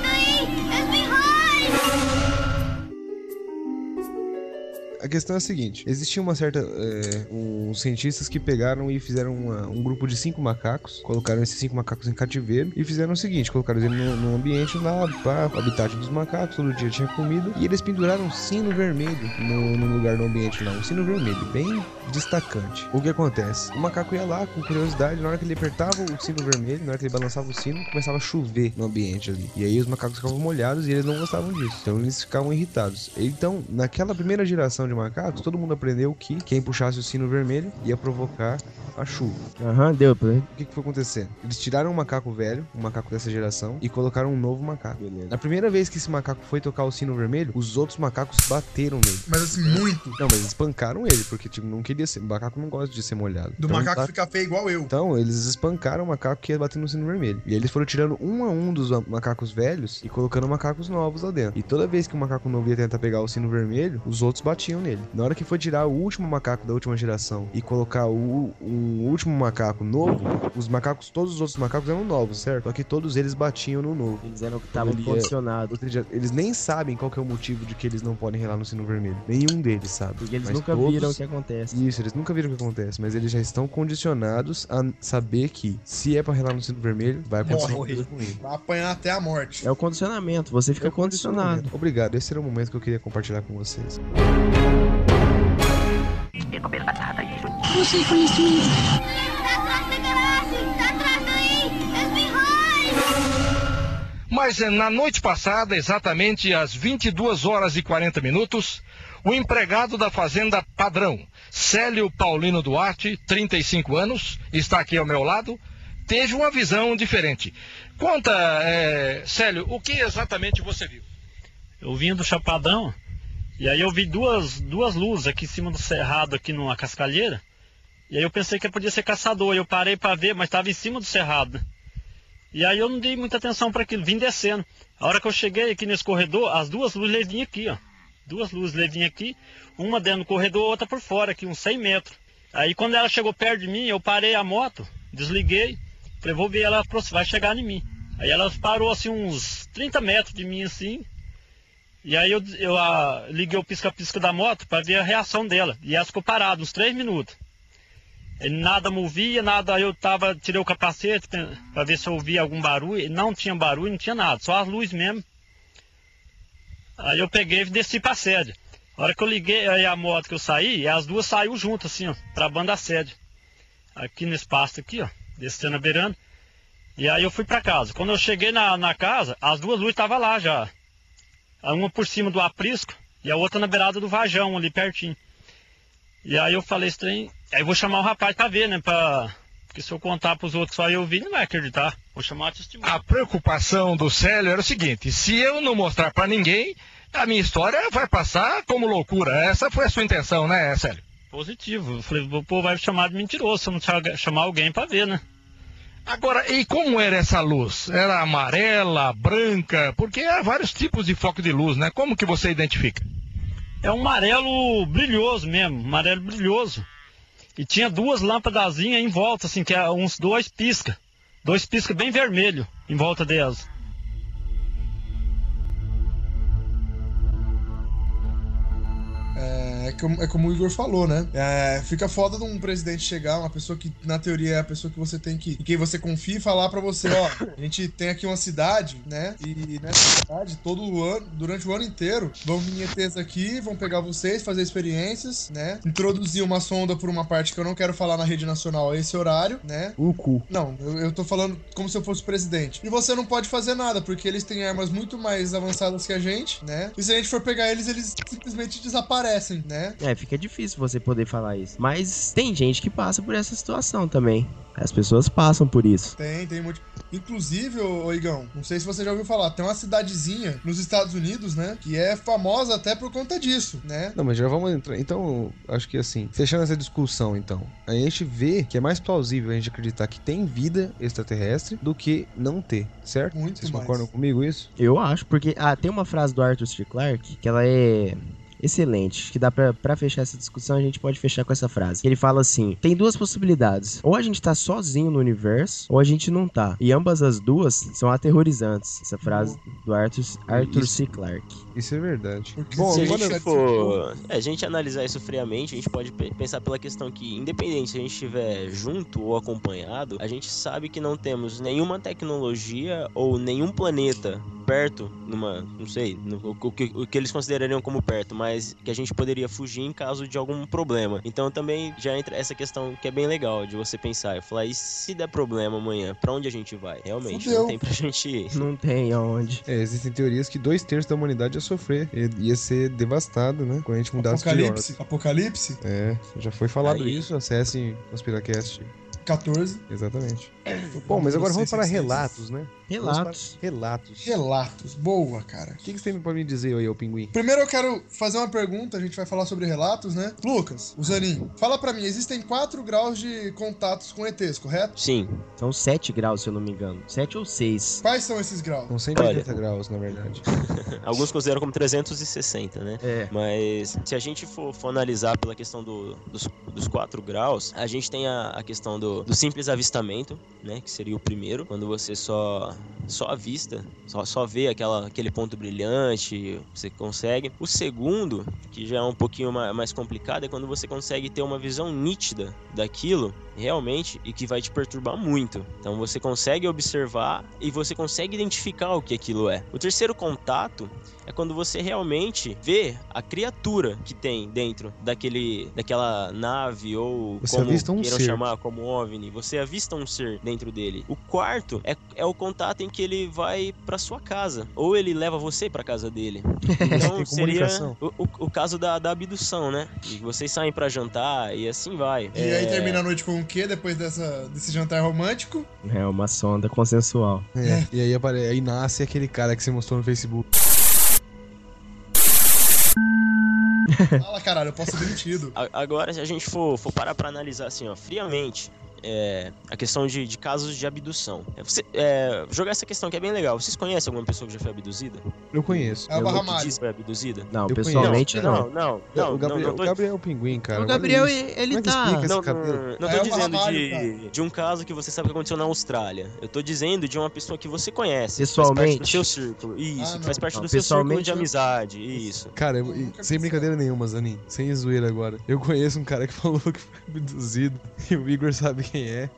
A questão é a seguinte: existia uma certa. é, uns cientistas que pegaram e fizeram uma- um grupo de cinco macacos, colocaram esses cinco macacos em cativeiro e fizeram o seguinte: colocaram eles num ambiente lá, pá, habitat dos macacos, todo dia tinha comida, e eles penduraram um sino vermelho no, no lugar do ambiente lá, um sino vermelho, bem destacante. O que acontece? O macaco ia lá com curiosidade, na hora que ele apertava o sino vermelho, na hora que ele balançava o sino, começava a chover no ambiente ali. E aí os macacos ficavam molhados e eles não gostavam disso. Então eles ficavam irritados. Então, naquela primeira geração de macacos, todo mundo aprendeu que quem puxasse o sino vermelho ia provocar a chuva. Aham, deu pra. O que, que foi acontecendo? Eles tiraram um macaco velho, um macaco dessa geração, e colocaram um novo macaco. Na primeira vez que esse macaco foi tocar o sino vermelho, os outros macacos bateram nele. Mas assim, muito. Não, mas espancaram ele, porque tipo, não queria ser. O macaco não gosta de ser molhado. Do Então, macaco tá- ficar feio igual eu. Então, eles espancaram o macaco que ia bater no sino vermelho. E eles foram tirando um a um dos macacos velhos e colocando macacos novos lá dentro. E toda vez que o macaco novo ia tentar pegar o sino vermelho, os outros batiam nele. Na hora que foi tirar o último macaco da última geração e colocar o, um último macaco novo, os macacos, todos os outros macacos eram novos, certo? Só que todos eles batiam no novo. Eles eram que estavam Ele ia- condicionados. Ou seja, eles nem sabem qual que é o motivo de que eles não podem relar no sino vermelho. Nenhum deles sabe. Porque eles Mas nunca todos- viram o que acontece. Isso, eles nunca viram o que acontece, mas eles já estão condicionados a saber que se é pra relar no sino vermelho, vai acontecer Morre. coisa ruim. Vai apanhar até a morte. É o condicionamento, você fica É condicionado. Obrigado, esse era o momento que eu queria compartilhar com vocês. Mas eh, na noite passada, exatamente às 22 horas e 40 minutos, o empregado da fazenda Padrão, Célio Paulino Duarte, 35 anos, está aqui ao meu lado, teve uma visão diferente. Conta, eh, Célio, o que exatamente você viu? Eu vim do Chapadão e aí eu vi duas, duas luzes aqui em cima do cerrado, aqui numa cascalheira. E aí eu pensei que podia ser caçador. Eu parei para ver, mas estava em cima do cerrado. E aí eu não dei muita atenção para aquilo, vim descendo. A hora que eu cheguei aqui nesse corredor, as duas luzes vinham aqui, ó. Duas luzes vinham aqui, uma dentro do corredor, outra por fora, aqui, uns 100 metros. Aí quando ela chegou perto de mim, eu parei a moto, desliguei, falei, vou ver ela aproximar, vai chegar em mim. Aí ela parou assim uns 30 metros de mim assim. E aí eu, eu ah, liguei o pisca-pisca da moto para ver a reação dela. E ela ficou parada uns 3 minutos. Nada movia, nada. Eu tava, tirei o capacete para ver se eu ouvia algum barulho. Não tinha barulho, não tinha nada, só as luzes mesmo. Aí eu peguei e desci pra sede. A hora que eu liguei aí a moto que eu saí, as duas saiu juntas assim, ó, pra banda da sede. Aqui nesse pasto aqui, ó, descendo a beirando. E aí eu fui pra casa. Quando eu cheguei na, na casa, as duas luzes estavam lá já. Uma por cima do aprisco e a outra na beirada do vajão, ali pertinho. E aí eu falei estranho. Aí eu vou chamar o rapaz pra ver, né? Pra... Porque se eu contar pros outros só eu vi, não vai acreditar. Vou chamar a testemunha. A preocupação do Célio era o seguinte: se eu não mostrar para ninguém, a minha história vai passar como loucura. Essa foi a sua intenção, né, Célio? Positivo. Eu falei, povo vai chamar de mentiroso se eu não cha- chamar alguém pra ver, né? Agora, e como era essa luz? Era amarela, branca? Porque há vários tipos de foco de luz, né? Como que você identifica? É um amarelo brilhoso mesmo, amarelo brilhoso. E tinha duas lâmpadazinhas em volta, assim, que é uns dois pisca. Dois pisca bem vermelho em volta delas. É, é como, é como o Igor falou, né? É, fica foda de um presidente chegar, uma pessoa que, na teoria, é a pessoa que você tem que. em quem você confia e falar pra você, ó, a gente tem aqui uma cidade, né? E nessa cidade, todo o ano, durante o ano inteiro, vão vir ETs aqui, vão pegar vocês, fazer experiências, né? Introduzir uma sonda por uma parte que eu não quero falar na rede nacional a esse horário, né? O cu. Não, eu, eu tô falando como se eu fosse presidente. E você não pode fazer nada, porque eles têm armas muito mais avançadas que a gente, né? E se a gente for pegar eles, eles simplesmente desaparecem, né? É, fica difícil você poder falar isso. Mas tem gente que passa por essa situação também. As pessoas passam por isso. Tem, tem muito. Inclusive, ô, ô Igão, não sei se você já ouviu falar, tem uma cidadezinha nos Estados Unidos, né? Que é famosa até por conta disso, né? Não, mas já vamos entrar. Então, acho que assim, fechando essa discussão, então, a gente vê que é mais plausível a gente acreditar que tem vida extraterrestre do que não ter, certo? Muito Vocês mais. concordam comigo isso? Eu acho, porque. Ah, tem uma frase do Arthur C. Clarke que ela é. Excelente, Acho que dá pra, pra fechar essa discussão, a gente pode fechar com essa frase. Ele fala assim: tem duas possibilidades. Ou a gente tá sozinho no universo, ou a gente não tá. E ambas as duas são aterrorizantes. Essa frase do Arthur, Arthur C. Clarke. Isso é verdade. Bom, se a gente for. É, a gente analisar isso friamente, a gente pode pe- pensar pela questão que, independente se a gente estiver junto ou acompanhado, a gente sabe que não temos nenhuma tecnologia ou nenhum planeta perto, numa. não sei, no- o, o que, o que eles considerariam como perto, mas que a gente poderia fugir em caso de algum problema. Então também já entra essa questão que é bem legal de você pensar e falar, e se der problema amanhã, pra onde a gente vai? Realmente, Fudeu. não tem pra gente ir. Não tem aonde. É, existem teorias que dois terços da humanidade ia sofrer. Ia, ser devastado, né? Quando a gente mudasse de Apocalipse. ordem. Apocalipse? É, já foi falado Aí- isso. Acesse Conspiracast. 14. Exatamente. Bom, mas agora vamos para 666. relatos, né? Relatos. Para Relatos. Relatos. Boa, cara. O que, que você tem pra me dizer aí, ô pinguim? Primeiro eu quero fazer uma pergunta, a gente vai falar sobre relatos, né? Lucas, o Zanin, fala pra mim, existem quatro graus de contatos com ETs, correto? Sim. São 7 graus, se eu não me engano. 7 ou 6. Quais são esses graus? São 180 graus, na verdade. Alguns consideram como 360, né? É. Mas se a gente for, for analisar pela questão do- dos, dos 4 graus, a gente tem a, a questão do, do simples avistamento, né? Que seria o primeiro, quando você só, só avista, só, só vê aquela, aquele ponto brilhante, você consegue. O segundo, que já é um pouquinho ma- mais complicado, é quando você consegue ter uma visão nítida daquilo, realmente, e que vai te perturbar muito. Então você consegue observar e você consegue identificar o que aquilo é. O terceiro contato é quando você realmente vê a criatura que tem dentro daquele, daquela nave ou Você como avista um queiram ser. chamar como OVNI. Você avista um ser dentro dele. O quarto é, é o contato em que ele vai pra sua casa ou ele leva você pra casa dele. Então Tem seria o, o- o caso da, da abdução, né? E vocês saem pra jantar e assim vai. E aí termina a noite com o quê depois dessa, desse jantar romântico? É uma sonda consensual. É, E aí, apare... aí nasce aquele cara que você mostrou no Facebook. Fala, caralho, eu posso ser demitido. Agora, se a gente for, for parar pra analisar assim, ó, friamente, é, a questão de, de casos de abdução. É, você- é, jogar essa questão que é bem legal. Vocês conhecem alguma pessoa que já foi abduzida? Eu conheço. É o Eu Barra que Mário. diz que foi abduzida? Não, Eu pessoalmente não. não. Não, não, o Gabriel, não, não tô- o Gabriel é o pinguim, cara. O Gabriel, ele é tá- Não, não, cabelo? não É tô o dizendo de, de um caso que você sabe que aconteceu na Austrália. Eu tô dizendo de uma pessoa que você conhece. Que faz Pessoalmente? parte do seu círculo. Isso, Ah, que faz parte Não, do seu círculo de amizade. Isso. Cara, eu- sem brincadeira nenhuma, Zanin. Sem zoeira agora. Eu conheço um cara que falou que foi abduzido. E o Igor sabe quem é.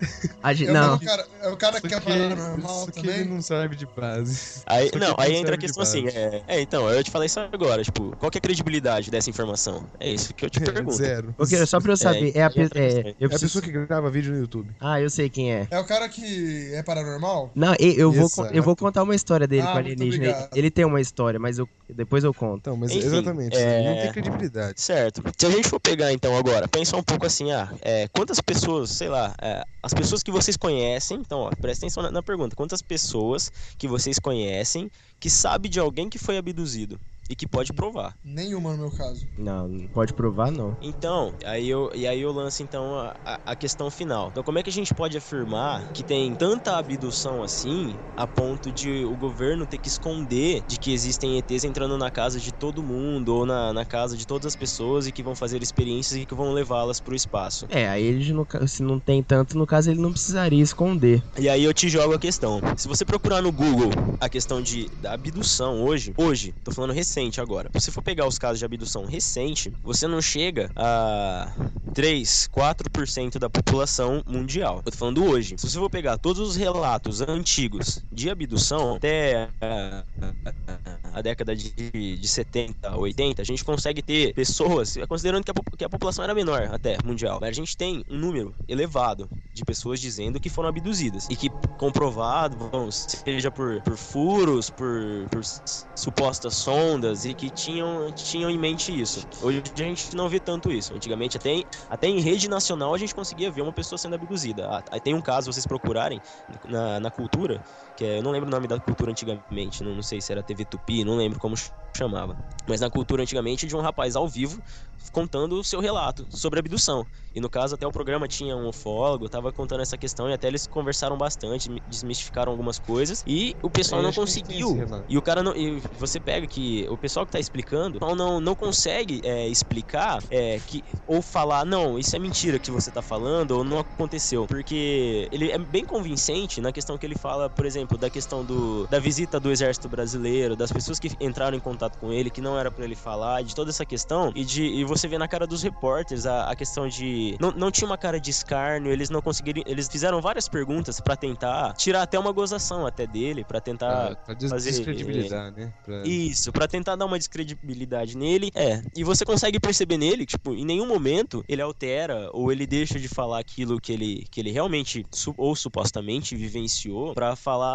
A gente, É o, não, mesmo cara, é o cara que é paranormal só que também? ele não serve de base. Aí, Só não, aí não entra a questão assim, é, é, então, eu te falei isso agora, tipo, qual que é a credibilidade dessa informação? É isso que eu te pergunto. Zero. Ok, só pra eu saber, é, a, pe- é, eu É a preciso... pessoa que grava vídeo no YouTube. Ah, eu sei quem é. É o cara que é paranormal? Não, e- eu vou, Exato. eu vou contar uma história dele Ah, com o muito alienígena. Ele, tem uma história, mas eu, depois eu conto. Então, mas Enfim, exatamente. é- Ele não tem credibilidade. Certo. Se a gente for pegar então agora, pensa um pouco assim, ah, é, quantas pessoas, sei lá, é, as pessoas que vocês conhecem, então, ó, presta atenção na, na pergunta, quantas pessoas que vocês conhecem que sabe de alguém que foi abduzido e que pode provar? Nenhuma no meu caso. Não, não pode provar, não. Então, aí eu, e aí eu lanço então a, a- questão final. Então, como é que a gente pode afirmar que tem tanta abdução assim, a ponto de o governo ter que esconder de que existem ETs entrando na casa de todo mundo ou na, na casa de todas as pessoas e que vão fazer experiências e que vão levá-las para o espaço? É, aí ele, no se não tem tanto, no caso ele não precisaria esconder. E aí eu te jogo a questão. Se você procurar no Google a questão de da abdução hoje, hoje, tô falando recente, recente agora. Se for pegar os casos de abdução recente, você não chega a 3, 4% da população mundial. Eu tô falando hoje. Se você for pegar todos os relatos antigos de abdução até a, a década de, de 70, 80, a gente consegue ter pessoas, considerando que a, que a população era menor até mundial, mas a gente tem um número elevado de pessoas dizendo que foram abduzidas e que comprovado, bom, seja por, por furos, por, por supostas sondas e que tinham, tinham em mente isso. Hoje a gente não vê tanto isso. Antigamente até em, até em rede nacional a gente conseguia ver uma pessoa sendo abduzida. Ah, Aí tem um caso, vocês procurarem na, na cultura, que é, eu não lembro o nome da cultura antigamente, não, não sei se era TV Tupi, não lembro como chamava. Mas na cultura antigamente de um rapaz ao vivo contando o seu relato sobre abdução. E no caso até o programa tinha um ufólogo, tava contando essa questão e até eles conversaram bastante, desmistificaram algumas coisas e o pessoal É, não que conseguiu. E o cara não, e você pega que o pessoal que tá explicando não não, não consegue é, explicar é, que ou falar não, isso é mentira que você tá falando ou não aconteceu, porque ele é bem convincente na questão que ele fala, por exemplo, da questão do da visita do exército brasileiro, das pessoas que entraram em contato com ele que não era pra ele falar, de toda essa questão e de e você vê na cara dos repórteres a, a questão de não, não tinha uma cara de escárnio, eles não conseguiram, eles fizeram várias perguntas pra tentar tirar até uma gozação até dele, pra tentar Pra, pra des- fazer descredibilizar, né? Pra- isso, pra tentar dar uma descredibilidade nele. É, e você consegue perceber nele tipo, em nenhum momento ele altera ou ele deixa de falar aquilo que ele, que ele realmente ou supostamente vivenciou pra falar,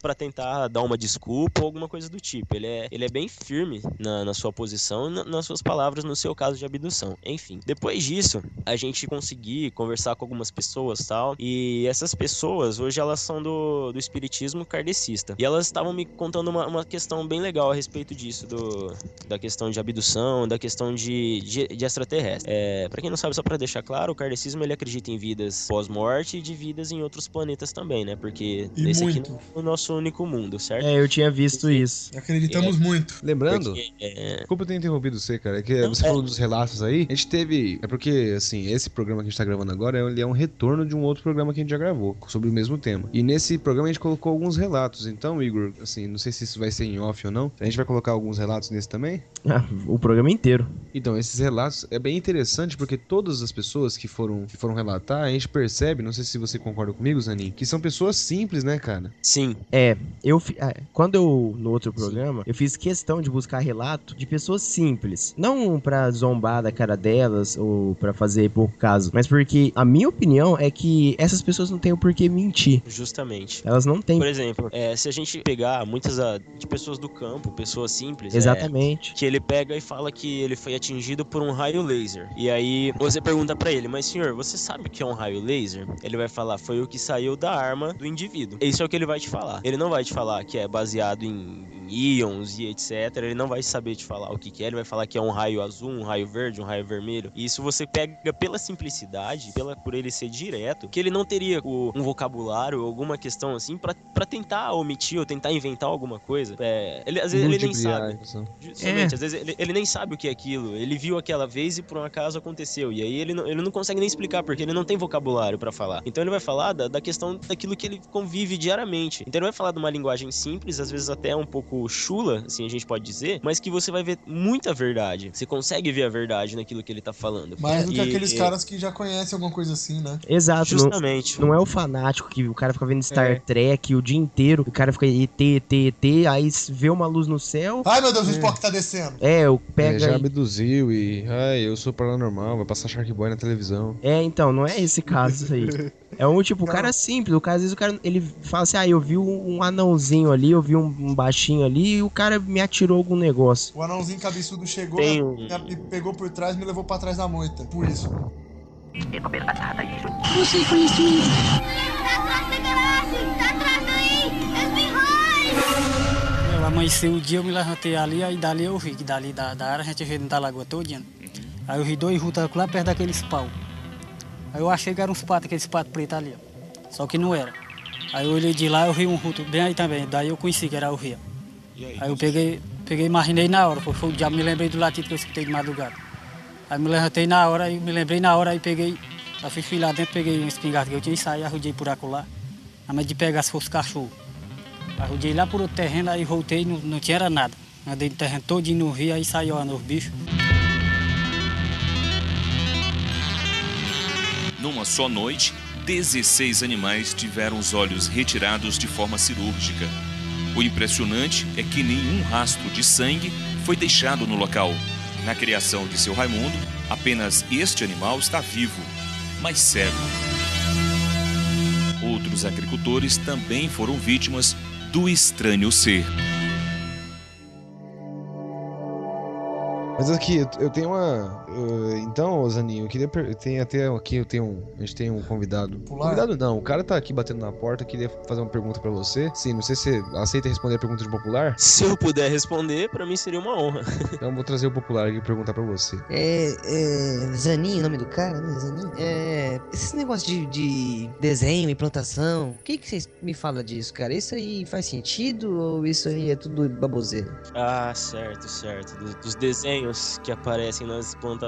pra tentar dar uma desculpa ou alguma coisa do tipo. Ele é, ele é bem firme na, na sua posição, na- nas suas palavras, no seu caso de abdução. Enfim, depois disso, a gente conseguir conversar com algumas pessoas tal, e essas pessoas, hoje elas são do, do espiritismo kardecista. E elas estavam me contando uma, uma questão bem legal a respeito disso, do, da questão de abdução, da questão de, de, de extraterrestre. É, para quem não sabe, só pra deixar claro, o kardecismo ele acredita em vidas pós-morte e de vidas em outros planetas também, né? Porque E esse muito. aqui é o nosso único mundo, certo? É, eu tinha visto isso. Acreditamos muito. Lembrando, Porque, é, desculpa eu ter interrompido você, cara, é que Não, você é. falou dos relatos aí, a gente teve, é porque, assim, esse programa que a gente tá gravando agora, ele é um retorno de um outro programa que a gente já gravou, sobre o mesmo tema. E nesse programa a gente colocou alguns relatos, então, Igor, assim, não sei se isso vai ser em off ou não, a gente vai colocar alguns relatos nesse também? Ah, o programa inteiro. Então, esses relatos é bem interessante porque todas as pessoas que foram, que foram relatar, a gente percebe, não sei se você concorda comigo, Zanin, que são pessoas simples, né, cara? sim, É, eu ah, quando eu no outro programa, eu fiz questão de buscar relato de pessoas simples, não pra zombar da cara delas ou pra fazer pouco caso, mas porque a minha opinião é que essas pessoas não têm o porquê mentir. justamente. Elas não têm. Por exemplo, é, se a gente pegar muitas ah, de pessoas do campo, pessoas simples, é, Exatamente. que ele pega e fala que ele foi atingido por um raio laser. E aí você pergunta pra ele, mas senhor, você sabe o que é um raio laser? Ele vai falar, foi o que saiu da arma do indivíduo. Isso é o que ele vai te falar. Ele não vai te falar que é baseado em íons e etc. Ele não vai saber te falar o que, que é. Ele vai falar que é um raio azul, um raio verde, um raio vermelho. E isso você pega pela simplicidade, pela por ele ser direto, que ele não teria o- um vocabulário ou alguma questão assim pra pra tentar omitir ou tentar inventar alguma coisa. É, ele, às vezes ele nem sabe. Justamente, É. às vezes ele, ele nem sabe o que é aquilo. Ele viu aquela vez e por um acaso aconteceu. E aí ele não, ele não consegue nem explicar, porque ele não tem vocabulário pra falar. Então ele vai falar da, da questão daquilo que ele convive diariamente. Então ele vai falar de uma linguagem simples, às vezes até um pouco chula, assim a gente pode dizer, mas que você vai ver muita verdade. Você consegue ver a verdade naquilo que ele tá falando. Mais do que E- aqueles caras que já conhecem alguma coisa assim, né? Exato. Não, Justamente. não é o fanático que o cara fica vendo Star É. Trek o dia inteiro, o cara fica ET, ET, ET, aí vê uma luz no céu. Ai, meu Deus, o Spock tá descendo. É, eu É, pega já e- abduziu e. Ai, eu sou paranormal, vai passar Shark Boy na televisão. É, então, não é esse caso aí. É um tipo, o cara é simples, o cara, às vezes o cara, ele fala assim, ah, eu vi um, um anãozinho ali, eu vi um, um baixinho ali, e o cara me atirou algum negócio. O anãozinho cabeçudo chegou Tem né, um- me pegou por trás e me levou pra trás da moita. Por isso. Você conhece o Tá atrás da garagem! Tá atrás daí! It's behind! Eu amanheci o dia, eu me levantei ali, aí dali eu vi, que dali da, da área a gente vê dentro da lagoa todinha. Aí eu vi dois rutas lá perto daqueles pau. Aí eu achei que era uns patos, aqueles patos pretos ali, ó. Só que não era. Aí eu olhei de lá, eu vi um ruto bem aí também, daí eu conheci que era o rio. Aí eu peguei, peguei imaginei na hora, foi diabo, me lembrei do latido que eu escutei de madrugada. Aí me levantei na hora, aí me lembrei na hora, aí peguei, aí fui, fui lá dentro, peguei um espingarda que eu tinha e saí, arrudei por acolá. A menos de pegar se fosse cachorro. Arrudei lá por outro terreno, aí voltei, não, não tinha nada. Andei no terreno todinho no rio, aí saiu ó, nos bichos. Numa só noite, 16 animais tiveram os olhos retirados de forma cirúrgica. O impressionante é que nenhum rastro de sangue foi deixado no local. Na criação de seu Raimundo, apenas este animal está vivo, mas cego. Outros agricultores também foram vítimas do estranho ser. Mas aqui, eu- tenho uma. Eu- então, Zaninho, eu queria. per- Tem até aqui, eu tenho um. A gente tem um convidado. Pular? Convidado não, o cara tá aqui batendo na porta, queria fazer uma pergunta pra você. Sim, não sei se você aceita responder a pergunta de popular. Se eu puder responder, pra mim seria uma honra. Então vou trazer o popular aqui e perguntar pra você. É, é. Zanin, o nome do cara, né? Zanin. É. Esse negócio de, de desenho e plantação, o que, que vocês me falam disso, cara? Isso aí faz sentido ou isso aí é tudo baboseira? Ah, certo, certo. Dos, dos desenhos que aparecem nas plantações.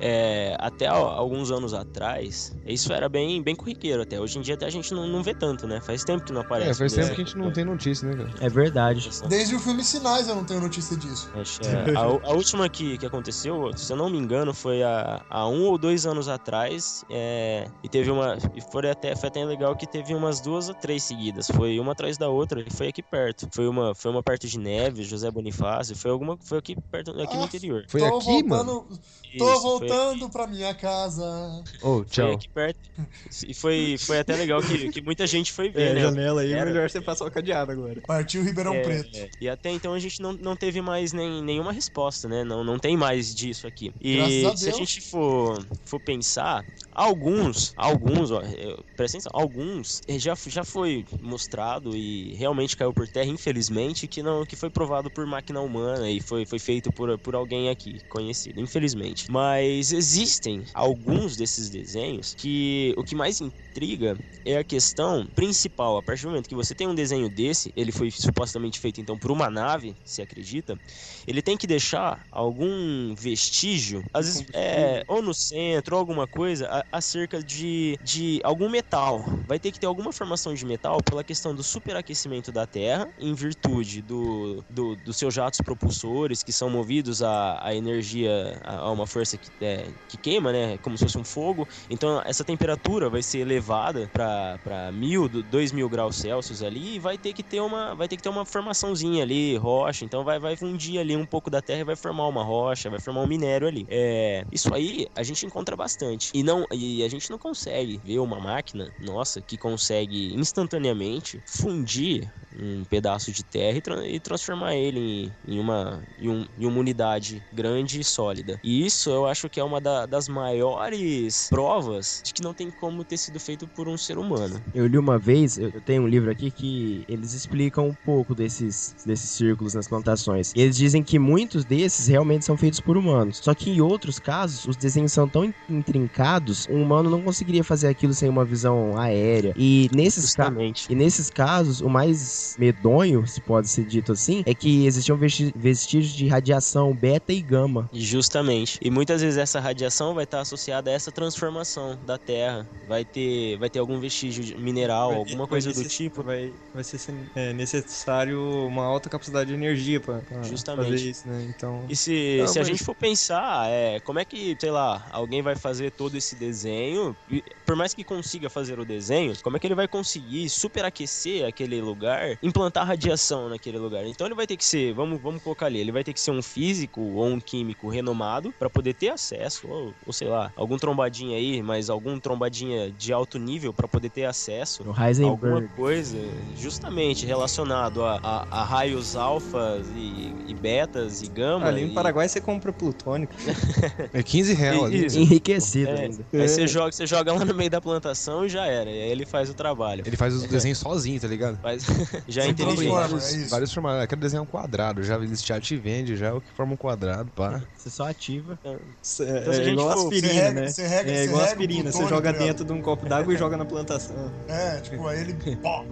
É, até al- alguns anos atrás, isso era bem, bem corriqueiro até. Hoje em dia até a gente não, não vê tanto, né? Faz tempo que não aparece. É, faz tempo que a gente não tem notícia, né, cara? É verdade. Desde o filme Sinais eu não tenho notícia disso. É, a, a última que, que aconteceu, se eu não me engano, foi há, há um ou dois anos atrás. é, e teve uma. E foi até, foi até legal que teve umas duas ou três seguidas. Foi uma atrás da outra e foi aqui perto. Foi uma, foi uma perto de Neves, José Bonifácio. Foi alguma. Foi aqui perto, aqui no interior. Foi aqui, voltando, Isso, Tô foi voltando pra minha casa. Foi tchau. aqui perto. E foi, foi até legal que, que muita gente foi ver, É, né? janela aí, Era- melhor você passar o cadeado agora. Partiu Ribeirão É, Preto. é. E até então a gente não, não teve mais nem, nenhuma resposta, né? Não, não tem mais disso aqui. E a se a gente for, for pensar, alguns, alguns, ó, eu- presta atenção, alguns eh, já, já foi mostrado e realmente caiu por terra, infelizmente, que não que foi provado por máquina humana e foi, foi feito por, por alguém aqui, conhecido, infelizmente. Mas existem alguns desses desenhos que o que mais intriga é a questão principal. A partir do momento que você tem um desenho desse, ele foi supostamente feito então por uma nave, se acredita, ele tem que deixar algum vestígio, às vezes é, ou no centro, ou alguma coisa, a- acerca de, de algum metal. Vai ter que ter alguma formação de metal pela questão do superaquecimento da Terra, em virtude do, do, dos seus jatos propulsores, que são movidos a, a energia, a, a uma força que, é, que queima, né? Como se fosse um fogo. Então essa temperatura vai ser elevada para mil, do- dois mil graus Celsius ali e vai ter que ter uma, vai ter que ter uma formaçãozinha ali, rocha. Então vai, vai fundir ali um pouco da terra e vai formar uma rocha, vai formar um minério ali. É, isso aí a gente encontra bastante. E não, e a gente não consegue ver uma máquina, nossa, que consegue instantaneamente fundir um pedaço de terra e, tra- e transformar ele em, em uma, em, um- em uma unidade grande e sólida. E isso eu acho que é uma da- das maiores provas de que não tem como ter sido feito por um ser humano. Eu li uma vez, eu eu tenho um livro aqui que eles explicam um pouco desses, desses círculos nas plantações. E eles dizem que muitos desses realmente são feitos por humanos. Só que em outros casos, os desenhos são tão in- intrincados, um humano não conseguiria fazer aquilo sem uma visão aérea. E nesses, ca- e nesses casos, o mais medonho, se pode ser dito assim, é que existiam vestígios de radiação beta e gama. Justamente. E muitas vezes essa radiação vai estar associada a essa transformação da Terra. Vai ter, vai ter algum vestígio de mineral, Vai- alguma coisa do tipo. Vai, vai ser é, necessário uma alta capacidade de energia pra, pra Justamente. Fazer isso, né? Então. E se, Não, se a mas- gente for pensar, é, como é que, sei lá, alguém vai fazer todo esse desenho, e por mais que consiga fazer o desenho, como é que ele vai conseguir superaquecer aquele lugar, implantar radiação naquele lugar? Então ele vai ter que ser, vamos, vamos colocar ali, ele vai ter que ser um físico ou um químico renomado para poder ter acesso, ou, ou sei lá, algum trombadinha aí, mas algum trombadinha de alto nível para poder ter acesso a alguma coisa justamente relacionado a, a- a raios alfas e, e betas e gama. Ali e- no Paraguai você compra plutônico. É 15 reais ali. Isso. Enriquecido É, ainda. Aí você joga, você joga lá no meio da plantação e já era. E aí ele faz o trabalho. Ele faz os desenhos sozinho, tá ligado? Faz, já é inteligente. vários, vários formatos. Eu quero desenhar um quadrado. Já eles já te vende já o que forma um quadrado, pá. Você só ativa. É, Então, se a é igual for- aspirina, rega- né? você rega- é igual aspirina. Você joga dentro de um copo d'água e joga na plantação. É, tipo, aí ele. Pó.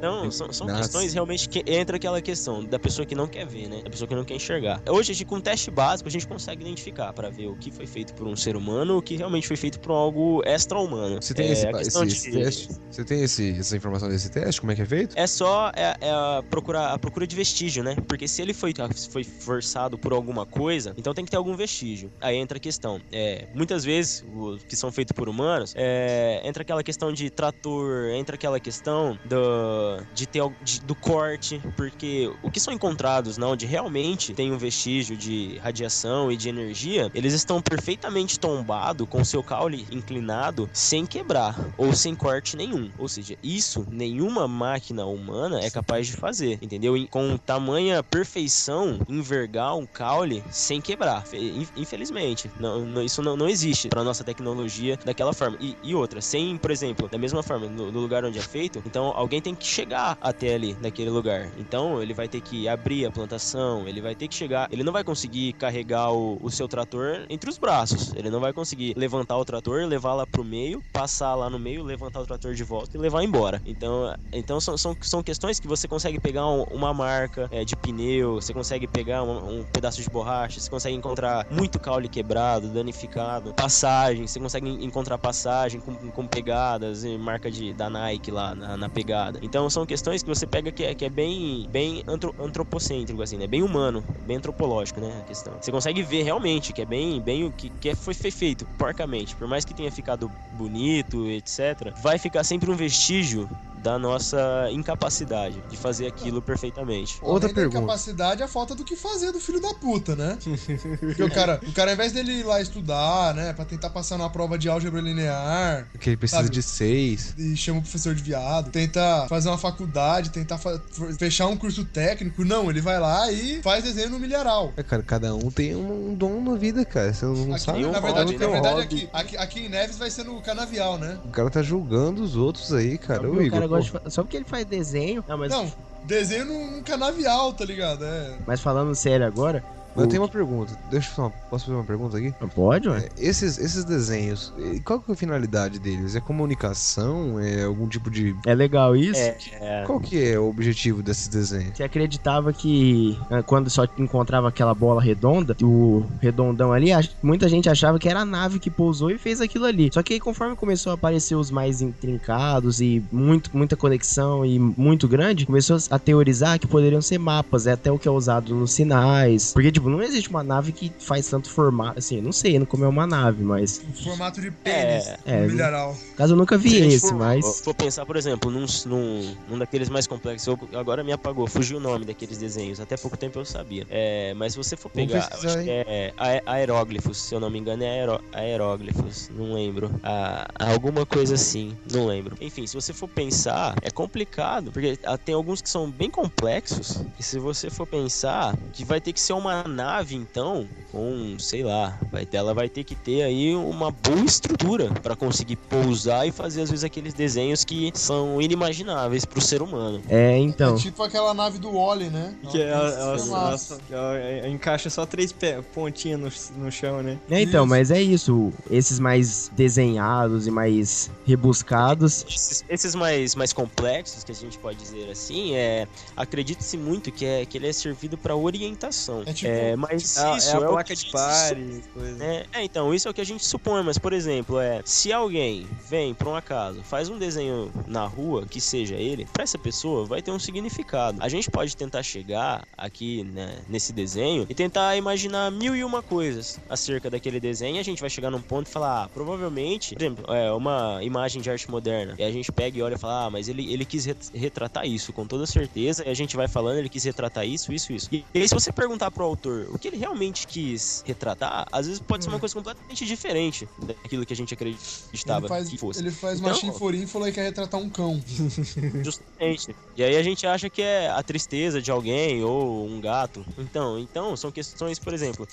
Não, são, são questões realmente que entra aquela questão da pessoa que não quer ver, né? Da pessoa que não quer enxergar. Hoje, gente, com um teste básico, a gente consegue identificar pra ver o que foi feito por um ser humano, o que realmente foi feito para algo extra-humano. Você tem É, esse, esse, questão esse de- teste? Você tem esse, essa informação desse teste? Como é que é feito? É só é, é a, procura, a procura de vestígio, né? Porque se ele foi, foi forçado por alguma coisa, então tem que ter algum vestígio. Aí entra a questão. É, muitas vezes, os que são feitos por humanos, é, entra aquela questão de trator, entra aquela questão do, de ter, de- do corte, porque o que são encontrados na onde realmente tem um vestígio de radiação e de energia, eles estão perfeitamente tombados com seu caule inclinado sem quebrar ou sem corte nenhum. Ou seja, isso nenhuma máquina humana é capaz de fazer, entendeu? E Com tamanha perfeição, envergar um caule sem quebrar. Fe- in- Infelizmente, não, não- isso não, não existe para nossa tecnologia daquela forma. E, e outra, sem, por exemplo, da mesma forma, no, no lugar onde é feito, então alguém tem que chegar até ali, naquele lugar. Então ele vai ter que abrir a plantação, ele vai ter que chegar, ele não vai conseguir carregar o, o seu trator entre os braços, ele não vai conseguir levantar o trator, levar lá pro meio, passar lá no meio, levantar o trator de volta e levar embora. Então, então são, são, são questões que você consegue pegar um- uma marca é, de pneu, você consegue pegar um, um pedaço de borracha, você consegue encontrar muito caule quebrado, danificado, passagem, você consegue en- encontrar passagem com, com pegadas marca de, da Nike lá na, na pegada. Então são questões que você pega que é, que é bem, bem antro- antropocêntrico, assim, né? Bem humano, bem antropológico, né? A questão. Você consegue ver realmente que é bem, bem o que, que é- foi fe- feito porcamente. Por mais que tenha ficado bonito, etc., vai ficar sempre um vestígio da nossa incapacidade de fazer aquilo perfeitamente. Outra Além da pergunta. incapacidade, a falta do que fazer do filho da puta, né? Porque o cara, o cara, ao invés dele ir lá estudar, né, pra tentar passar numa prova de álgebra linear, Que ele precisa Sabe? de seis. e chama o professor de viado, tenta fazer uma faculdade, tentar fa- fechar um curso técnico, não, ele vai lá e faz desenho no milharal. É, cara, cada um tem um, dom na vida, cara. Você não Aqui, sabe. na verdade, é o na verdade hobby. aqui, aqui, aqui em Neves vai ser no canavial, né? O cara tá julgando os outros aí, cara. Ô, o Igor. Gosta de Só porque ele faz desenho. Não, mas, Não, desenho num, num canavial, tá ligado? É. mas falando sério agora. Eu o- tenho uma pergunta. Deixa eu falar. Posso fazer uma pergunta aqui? Pode, ué? É, esses, esses desenhos, qual que é a finalidade deles? É comunicação? É algum tipo de. É legal isso? É, Qual que é o objetivo desses desenhos? Você acreditava que ah, quando só encontrava aquela bola redonda, o redondão ali, muita gente achava que era a nave que pousou e fez aquilo ali. Só que aí, conforme começou a aparecer os mais intrincados e muito, muita conexão e muito grande, começou a teorizar que poderiam ser mapas, é até o que é usado nos sinais. Porque, tipo, não existe uma nave que faz tanto formato. Assim, eu não sei como é uma nave, mas. Em formato de pênis, É, no milharal. Caso eu nunca vi Se esse, for, mas. for pensar, por exemplo, num, num, num daqueles mais complexos, eu- agora me apagou, fugiu o nome daqueles desenhos, até pouco tempo eu sabia. É, mas se você for pegar, eu pesquisar, acho que é ae- aeróglifos, se eu não me engano é aeró, aeróglifos, não lembro. Ah, alguma coisa assim, não lembro. Enfim, se você for pensar, é complicado, porque ah, tem alguns que são bem complexos, e se você for pensar, que vai ter que ser uma nave, então, com, sei lá, vai ela vai ter que ter aí uma boa estrutura para conseguir pousar e fazer às vezes aqueles desenhos que são inimagináveis pro ser humano. É, então. É tipo aquela nave do Wally, né? Que ela, ela, ela, Nossa. ela- ela encaixa só três pontinhas no, no chão, né? É, então, mas é isso. Esses mais desenhados e mais rebuscados. Esses, esses mais, mais complexos, que a gente pode dizer assim, é acredita-se muito que, é, que ele é servido para orientação. É tipo- É, mas É, isso é a o placa que de pare. É, é, então, isso é o que a gente supõe, mas, por exemplo, é se alguém vem, por um acaso, faz um desenho na rua, que seja ele, pra essa pessoa vai ter um significado. A gente pode tentar chegar aqui, né, nesse desenho e tentar imaginar mil e uma coisas acerca daquele desenho e a gente vai chegar num ponto e falar, ah, provavelmente, por exemplo, é uma imagem de arte moderna, e a gente pega e olha e fala, ah, mas ele, ele quis ret- retratar isso, com toda certeza, e a gente vai falando, ele quis retratar isso, isso, isso. E, e aí, se você perguntar pro autor o que ele realmente quis retratar, às vezes pode ser uma coisa completamente diferente daquilo que a gente acreditava Ele faz, que fosse. ele faz uma Então, chinforínfula e quer retratar um cão. Justamente. E aí a gente acha que é a tristeza de alguém ou um gato. Então, então são questões, por exemplo,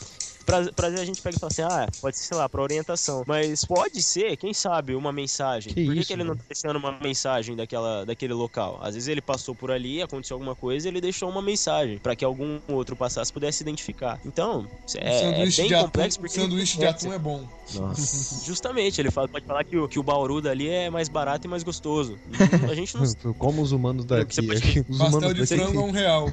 pra, pra a gente pega e fala assim, ah, pode ser, sei lá, pra orientação. Mas pode ser, quem sabe, uma mensagem. Que por que, isso, que ele não tá deixando uma mensagem daquela, daquele local? Às vezes ele passou por ali, aconteceu alguma coisa e ele deixou uma mensagem pra que algum outro passasse e pudesse identificar. Então, é, é, sanduíche bem de atum, complexo porque sanduíche de atum é bom. Nossa. Justamente, ele fala, pode falar que o, que o bauru dali é mais barato e mais gostoso. A gente não Como os humanos daqui. Pode- Os Pastel humanos de daqui- frango é um real.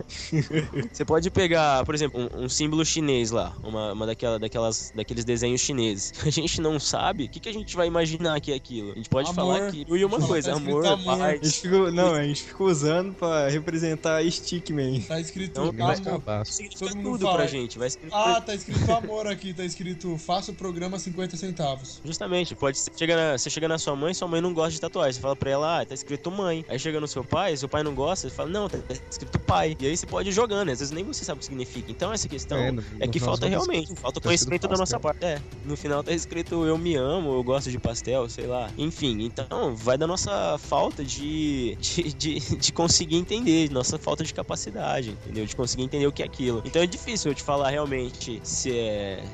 Você pode pegar, por exemplo, um, um símbolo chinês lá, uma, uma daquela, daquelas, daqueles desenhos chineses. A gente não sabe, o que, que a gente vai imaginar que é aquilo? A gente pode Amor. falar que e uma coisa, tá amor, amor. paz. A gente ficou, não, a gente ficou usando pra representar Stickman. Tá escrito Então, amor. Significa Todo mundo tudo fala. Pra gente. Vai significar Ah, tá escrito amor aqui, tá escrito faça o programa 50 centavos. Justamente, pode ser, chega na- você chega na sua mãe, sua mãe não gosta de tatuagem. Você fala pra ela, ah, tá escrito mãe. Aí chega no seu pai, seu pai não gosta, você fala, não, tá, escrito pai. E aí você pode ir jogando, às vezes nem você sabe o que significa. Então essa questão É, é, no- no que falta realmente, falta tá conhecimento escrito da nossa pastel. parte. É, no final tá escrito eu me amo, eu gosto de pastel, sei lá. Enfim, então vai da nossa falta de, de, de, de conseguir entender, nossa falta de capacidade, entendeu? De conseguir entender o que é aquilo. Então é difícil eu te falar realmente se é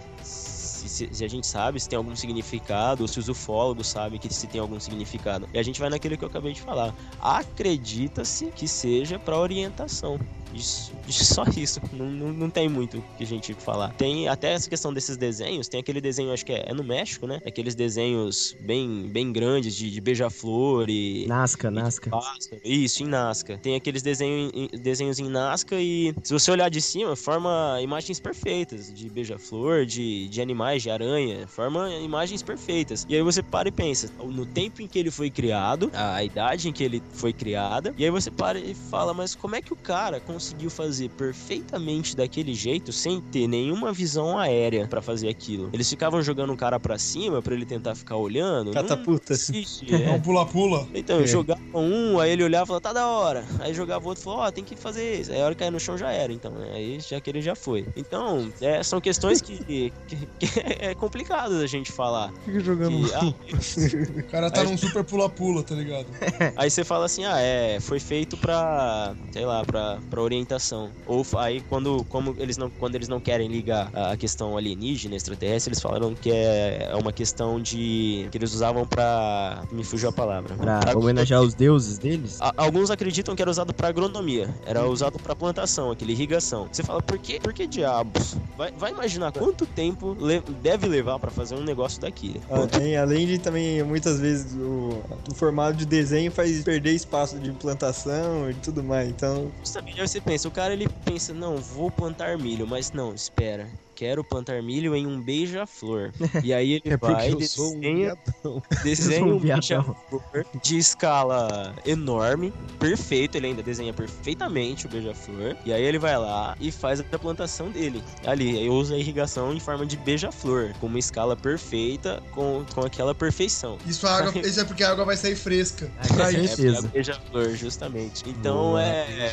se, se- se a gente sabe se tem algum significado, ou se os ufólogos sabem que se tem algum significado. E a gente vai naquilo que eu acabei de falar. Acredita-se que seja para orientação. Isso, só isso. Não, não, não tem muito que a gente falar. Tem até essa questão desses desenhos. Tem aquele desenho, acho que é, é no México, né? Aqueles desenhos bem, bem grandes de, de beija-flor e. Nazca, Nazca. Nazca. Isso, em Nazca. Tem aqueles desenho, em- desenhos em Nazca e se você olhar de cima, forma imagens perfeitas de beija-flor, de, de animais, de aranha, forma imagens perfeitas. E aí você para e pensa, no tempo em que ele foi criado, a idade em que ele foi criada, e aí você para e fala, mas como é que o cara conseguiu fazer perfeitamente daquele jeito sem ter nenhuma visão aérea pra fazer aquilo? Eles ficavam jogando o cara pra cima pra ele tentar ficar olhando? Não Catapultas. existe, É é. um pula-pula. Então, É. jogava um, aí ele olhava e falava, tá da hora. Aí jogava outro e falou, ó, tem que fazer isso. Aí a hora que cair no chão já era, então, né? Aí já que ele já foi. Então, é, são questões que, que- que é complicado da gente falar. Fica jogando. Que, ah, O cara tá Aí- num super pula-pula, tá ligado? Aí você fala assim, ah, é, foi feito pra, sei lá, pra, pra orientação. Ou aí quando, como eles não, quando eles não querem ligar a questão alienígena, extraterrestre, eles falaram que é, é uma questão de... que eles usavam pra... me fugiu a palavra. Pra homenagear os deuses deles? A- Alguns acreditam que era usado pra agronomia, era usado pra plantação, aquele irrigação. Você fala, por que, por que diabos? Vai, vai imaginar quanto tempo deve levar pra fazer um negócio daquele. Ah, tem, além de também, muitas vezes, o, o formato de desenho faz perder espaço de implantação e tudo mais. Então, Justamente, aí você pensa, o cara ele pensa, não, vou plantar milho, mas não, espera. Quero plantar milho em um beija-flor. E aí ele É vai eu sou um desenha, desenha um um beija-flor de escala enorme, perfeito, ele ainda desenha perfeitamente o beija-flor. E aí ele vai lá e faz a plantação dele. Ali, aí usa a irrigação em forma de beija-flor, com uma escala perfeita, com, com aquela perfeição. Isso, a água, isso é porque a água vai sair fresca. Ah, Pra É, isso. certeza. é beija-flor, justamente. Então Boa, é.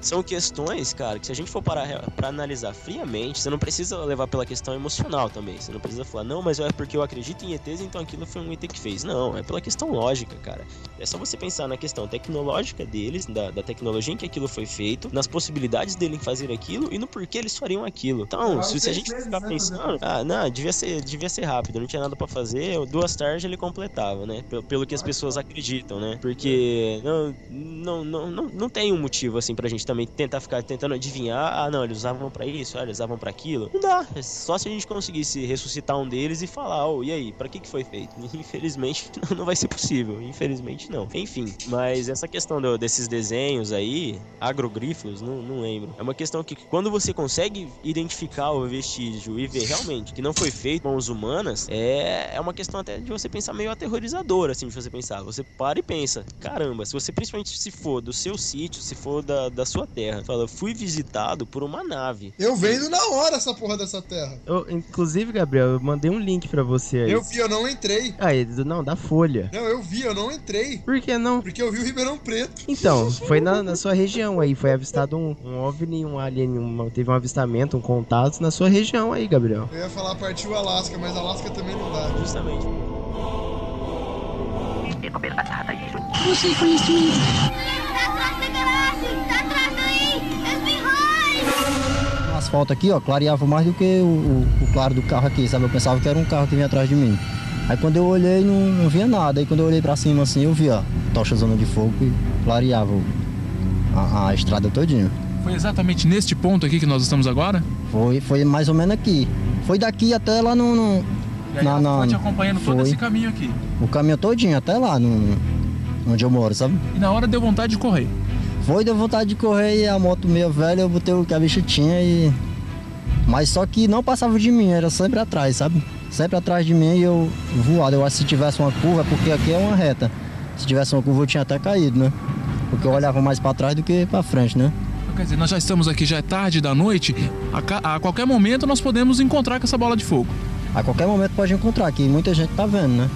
São questões, cara, que se a gente for parar pra analisar friamente, você não precisa levar pela questão emocional também. Você não precisa falar, não, mas é porque eu acredito em ETs, então aquilo foi um ET que fez. Não, é pela questão lógica, cara. É só você pensar na questão tecnológica deles, da, da tecnologia em que aquilo foi feito, nas possibilidades dele fazer aquilo e no porquê eles fariam aquilo. Então, se, se a gente ficar né, pensando, ah, não, devia ser, devia ser rápido, não tinha nada pra fazer, duas tardes ele completava, né? Pelo, pelo que as pessoas acreditam, né? Porque não, não, não, não, não tem um motivo assim pra gente também tentar ficar tentando adivinhar, ah, não, eles usavam pra isso, ah, eles usavam pra aquilo. Não dá, é só se a gente conseguisse ressuscitar um deles e falar, oh, e aí, pra que que foi feito? Infelizmente não vai ser possível, infelizmente não. Enfim, mas essa questão do- desses desenhos aí, agrogrífolos, não, não lembro. É uma questão que quando você consegue identificar o vestígio e ver realmente que não foi feito com mãos humanas, é, é uma questão até de você pensar meio aterrorizadora, assim, de você pensar. Você para e pensa, caramba, se você principalmente se for do seu sítio, se for da, da sua terra, fala, fui visitado por uma nave. Eu vendo na hora essa porra dessa terra. Eu, inclusive, Gabriel, eu mandei um link pra você aí. Eu vi, eu não entrei. Ah, ele- não, da Folha. Não, eu vi, eu não entrei. Por que não? Porque eu vi o Ribeirão Preto. Então, foi na, na sua região aí, foi avistado um, um OVNI, um alien, uma- teve um avistamento, um contato na sua região aí, Gabriel. Eu ia falar partiu Alasca, mas Alasca também não dá. Justamente. Busquem conhecimento. Tá atrás da garagem! Tá atrás daí! O asfalto aqui, ó, clareava mais do que o, o- o claro do carro aqui, sabe? Eu pensava que era um carro que vinha atrás de mim. Aí quando eu olhei, não, não via nada. Aí quando eu olhei pra cima assim, eu vi, ó, tocha zona de fogo e clareava a, a estrada todinha. Foi exatamente neste ponto aqui que nós estamos agora? Foi, foi mais ou menos aqui. Foi daqui até lá no. no E aí na, na- foi te acompanhando todo foi. esse caminho aqui. O caminho todinho, até lá, no, onde eu moro, sabe? E na hora deu vontade de correr. Foi, deu vontade de correr e a moto meio velha, eu botei o que a bicha tinha e. Mas só que não passava de mim, era sempre atrás, sabe? Sempre atrás de mim e eu voado. Eu acho que se tivesse uma curva, porque aqui é uma reta. Se tivesse uma curva eu tinha até caído, né? Porque eu olhava mais pra trás do que pra frente, né? Quer dizer, nós já estamos aqui, já é tarde da noite. A, a qualquer momento nós podemos encontrar com essa bola de fogo. A qualquer momento pode encontrar aqui, muita gente tá vendo, né?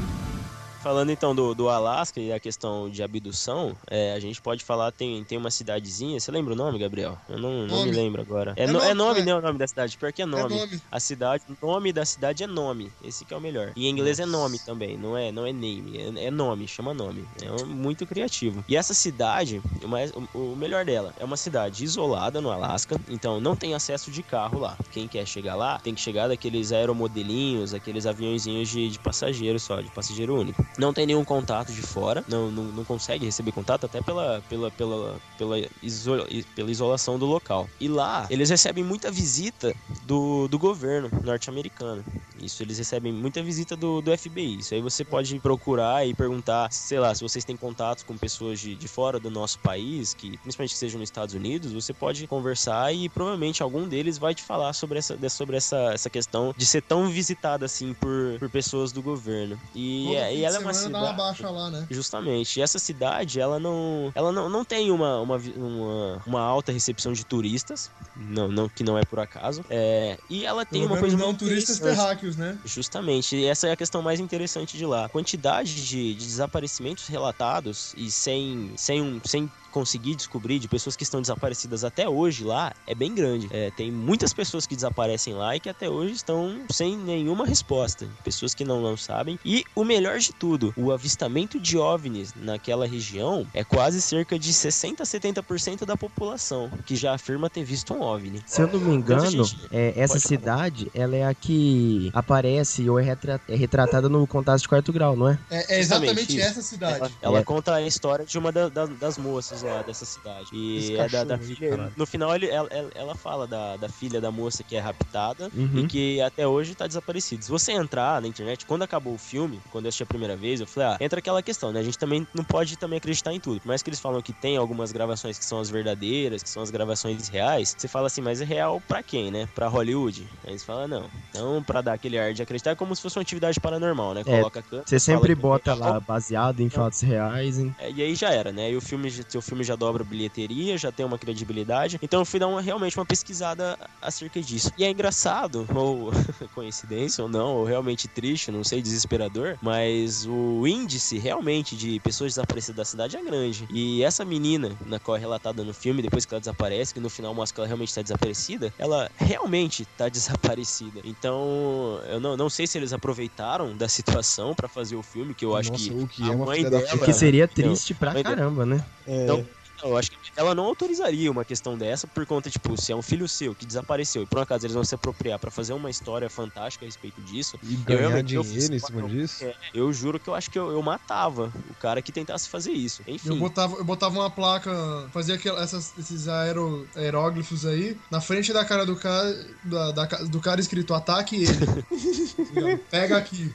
Falando então do, do Alasca e a questão de abdução, é, a gente pode falar, tem, tem uma cidadezinha, você lembra o nome, Gabriel? Eu não, não me lembro agora. É, É no- nome, é nome, é. né, o nome da cidade, pior que é nome. nome. A cidade, o nome da cidade é nome, esse que é o melhor. E em inglês é nome também, não é, não é name, é, é nome, chama nome. É um- muito criativo. E essa cidade, o, mais- o- o melhor dela, é uma cidade isolada no Alasca, então não tem acesso de carro lá. Quem quer chegar lá, tem que chegar daqueles aeromodelinhos, aqueles aviãozinhos de, de passageiro só, de passageiro único. Não tem nenhum contato de fora, não, não, não consegue receber contato até pela, pela, pela, pela, iso- pela isolação do local. E lá, eles recebem muita visita do, do governo norte-americano. Isso, eles recebem muita visita do, do FBI. Isso aí você pode procurar e perguntar, sei lá, se vocês têm contatos com pessoas de, de fora do nosso país, que principalmente que sejam nos Estados Unidos, você pode conversar e provavelmente algum deles vai te falar sobre essa, de- sobre essa, essa questão de ser tão visitada assim por, por pessoas do governo. E, é- e ela é uma dá uma cidade. baixa lá, né? Justamente. E essa cidade, ela não, ela não, não tem uma, uma, uma, uma alta recepção de turistas, não, não que não é por acaso. É, e ela tem Pelo uma coisa não turistas terráqueos, né? Justamente, e essa é a questão mais interessante de lá. A quantidade de, de desaparecimentos relatados e sem, sem, um, sem conseguir descobrir de pessoas que estão desaparecidas até hoje lá é bem grande. É, tem muitas pessoas que desaparecem lá e que até hoje estão sem nenhuma resposta. Pessoas que não, não sabem. E o melhor de tudo, o avistamento de OVNIs naquela região é quase cerca de 60 a 70% da população que já afirma ter visto um OVNI. Se eu não me engano, gente, é, essa pode falar. cidade, ela é a que aparece ou é, retra- é retratada no Contato de Quarto Grau, não é? É, é exatamente isso. essa cidade. Ela, ela É. conta a história de uma da- da- das moças lá dessa cidade. E Esse é da, da filha. No final, ele, ela, ela- fala da, da filha da moça que é raptada Uhum. e que até hoje tá desaparecida. Se você entrar na internet, quando acabou o filme, quando eu assisti a primeira vez, eu falei, ah, entra aquela questão, né? A gente também não pode também acreditar em tudo. Por mais que eles falam que tem algumas gravações que são as verdadeiras, que são as gravações reais, você fala assim, mas é real pra quem, né? Pra Hollywood? Aí eles falam, não. Então, pra dar aquele ar de acreditar, é como se fosse uma atividade paranormal, né? É, Coloca a câmera, Você sempre é bota lá baseado em fatos reais. Em... é, e aí já era, né? E o filme, seu filme já dobra bilheteria, já tem uma credibilidade. Então eu fui dar uma, realmente uma pesquisada acerca disso. E é engraçado, ou coincidência ou não, ou realmente triste, não sei, desesperador, mas o índice realmente de pessoas desaparecidas da cidade é grande. E essa menina, na qual é relatada no filme, depois que ela desaparece, que no final mostra que ela realmente está desaparecida, ela realmente está desaparecida. Então, eu não, não sei se eles aproveitaram da situação pra fazer o filme, que eu acho Nossa, que, o que a é uma mãe dela. Que seria triste pra Mãe dela- caramba, né? então, não, eu acho que ela não autorizaria uma questão dessa por conta, tipo, se é um filho seu que desapareceu e por um acaso eles vão se apropriar pra fazer uma história fantástica a respeito disso. E eu ganhar eu dinheiro em fiz- cima disso? é, eu juro que eu acho que eu, eu matava o cara que tentasse fazer isso. Enfim. Eu botava, eu botava uma placa, fazia aquela- essas- esses aero, aeróglifos aí, na frente da cara do cara, da, da do cara escrito ataque ele. Pega aqui.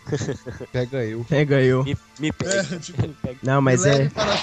Pega eu. Pega eu. Me, me É, tipo, Não, mas é. para.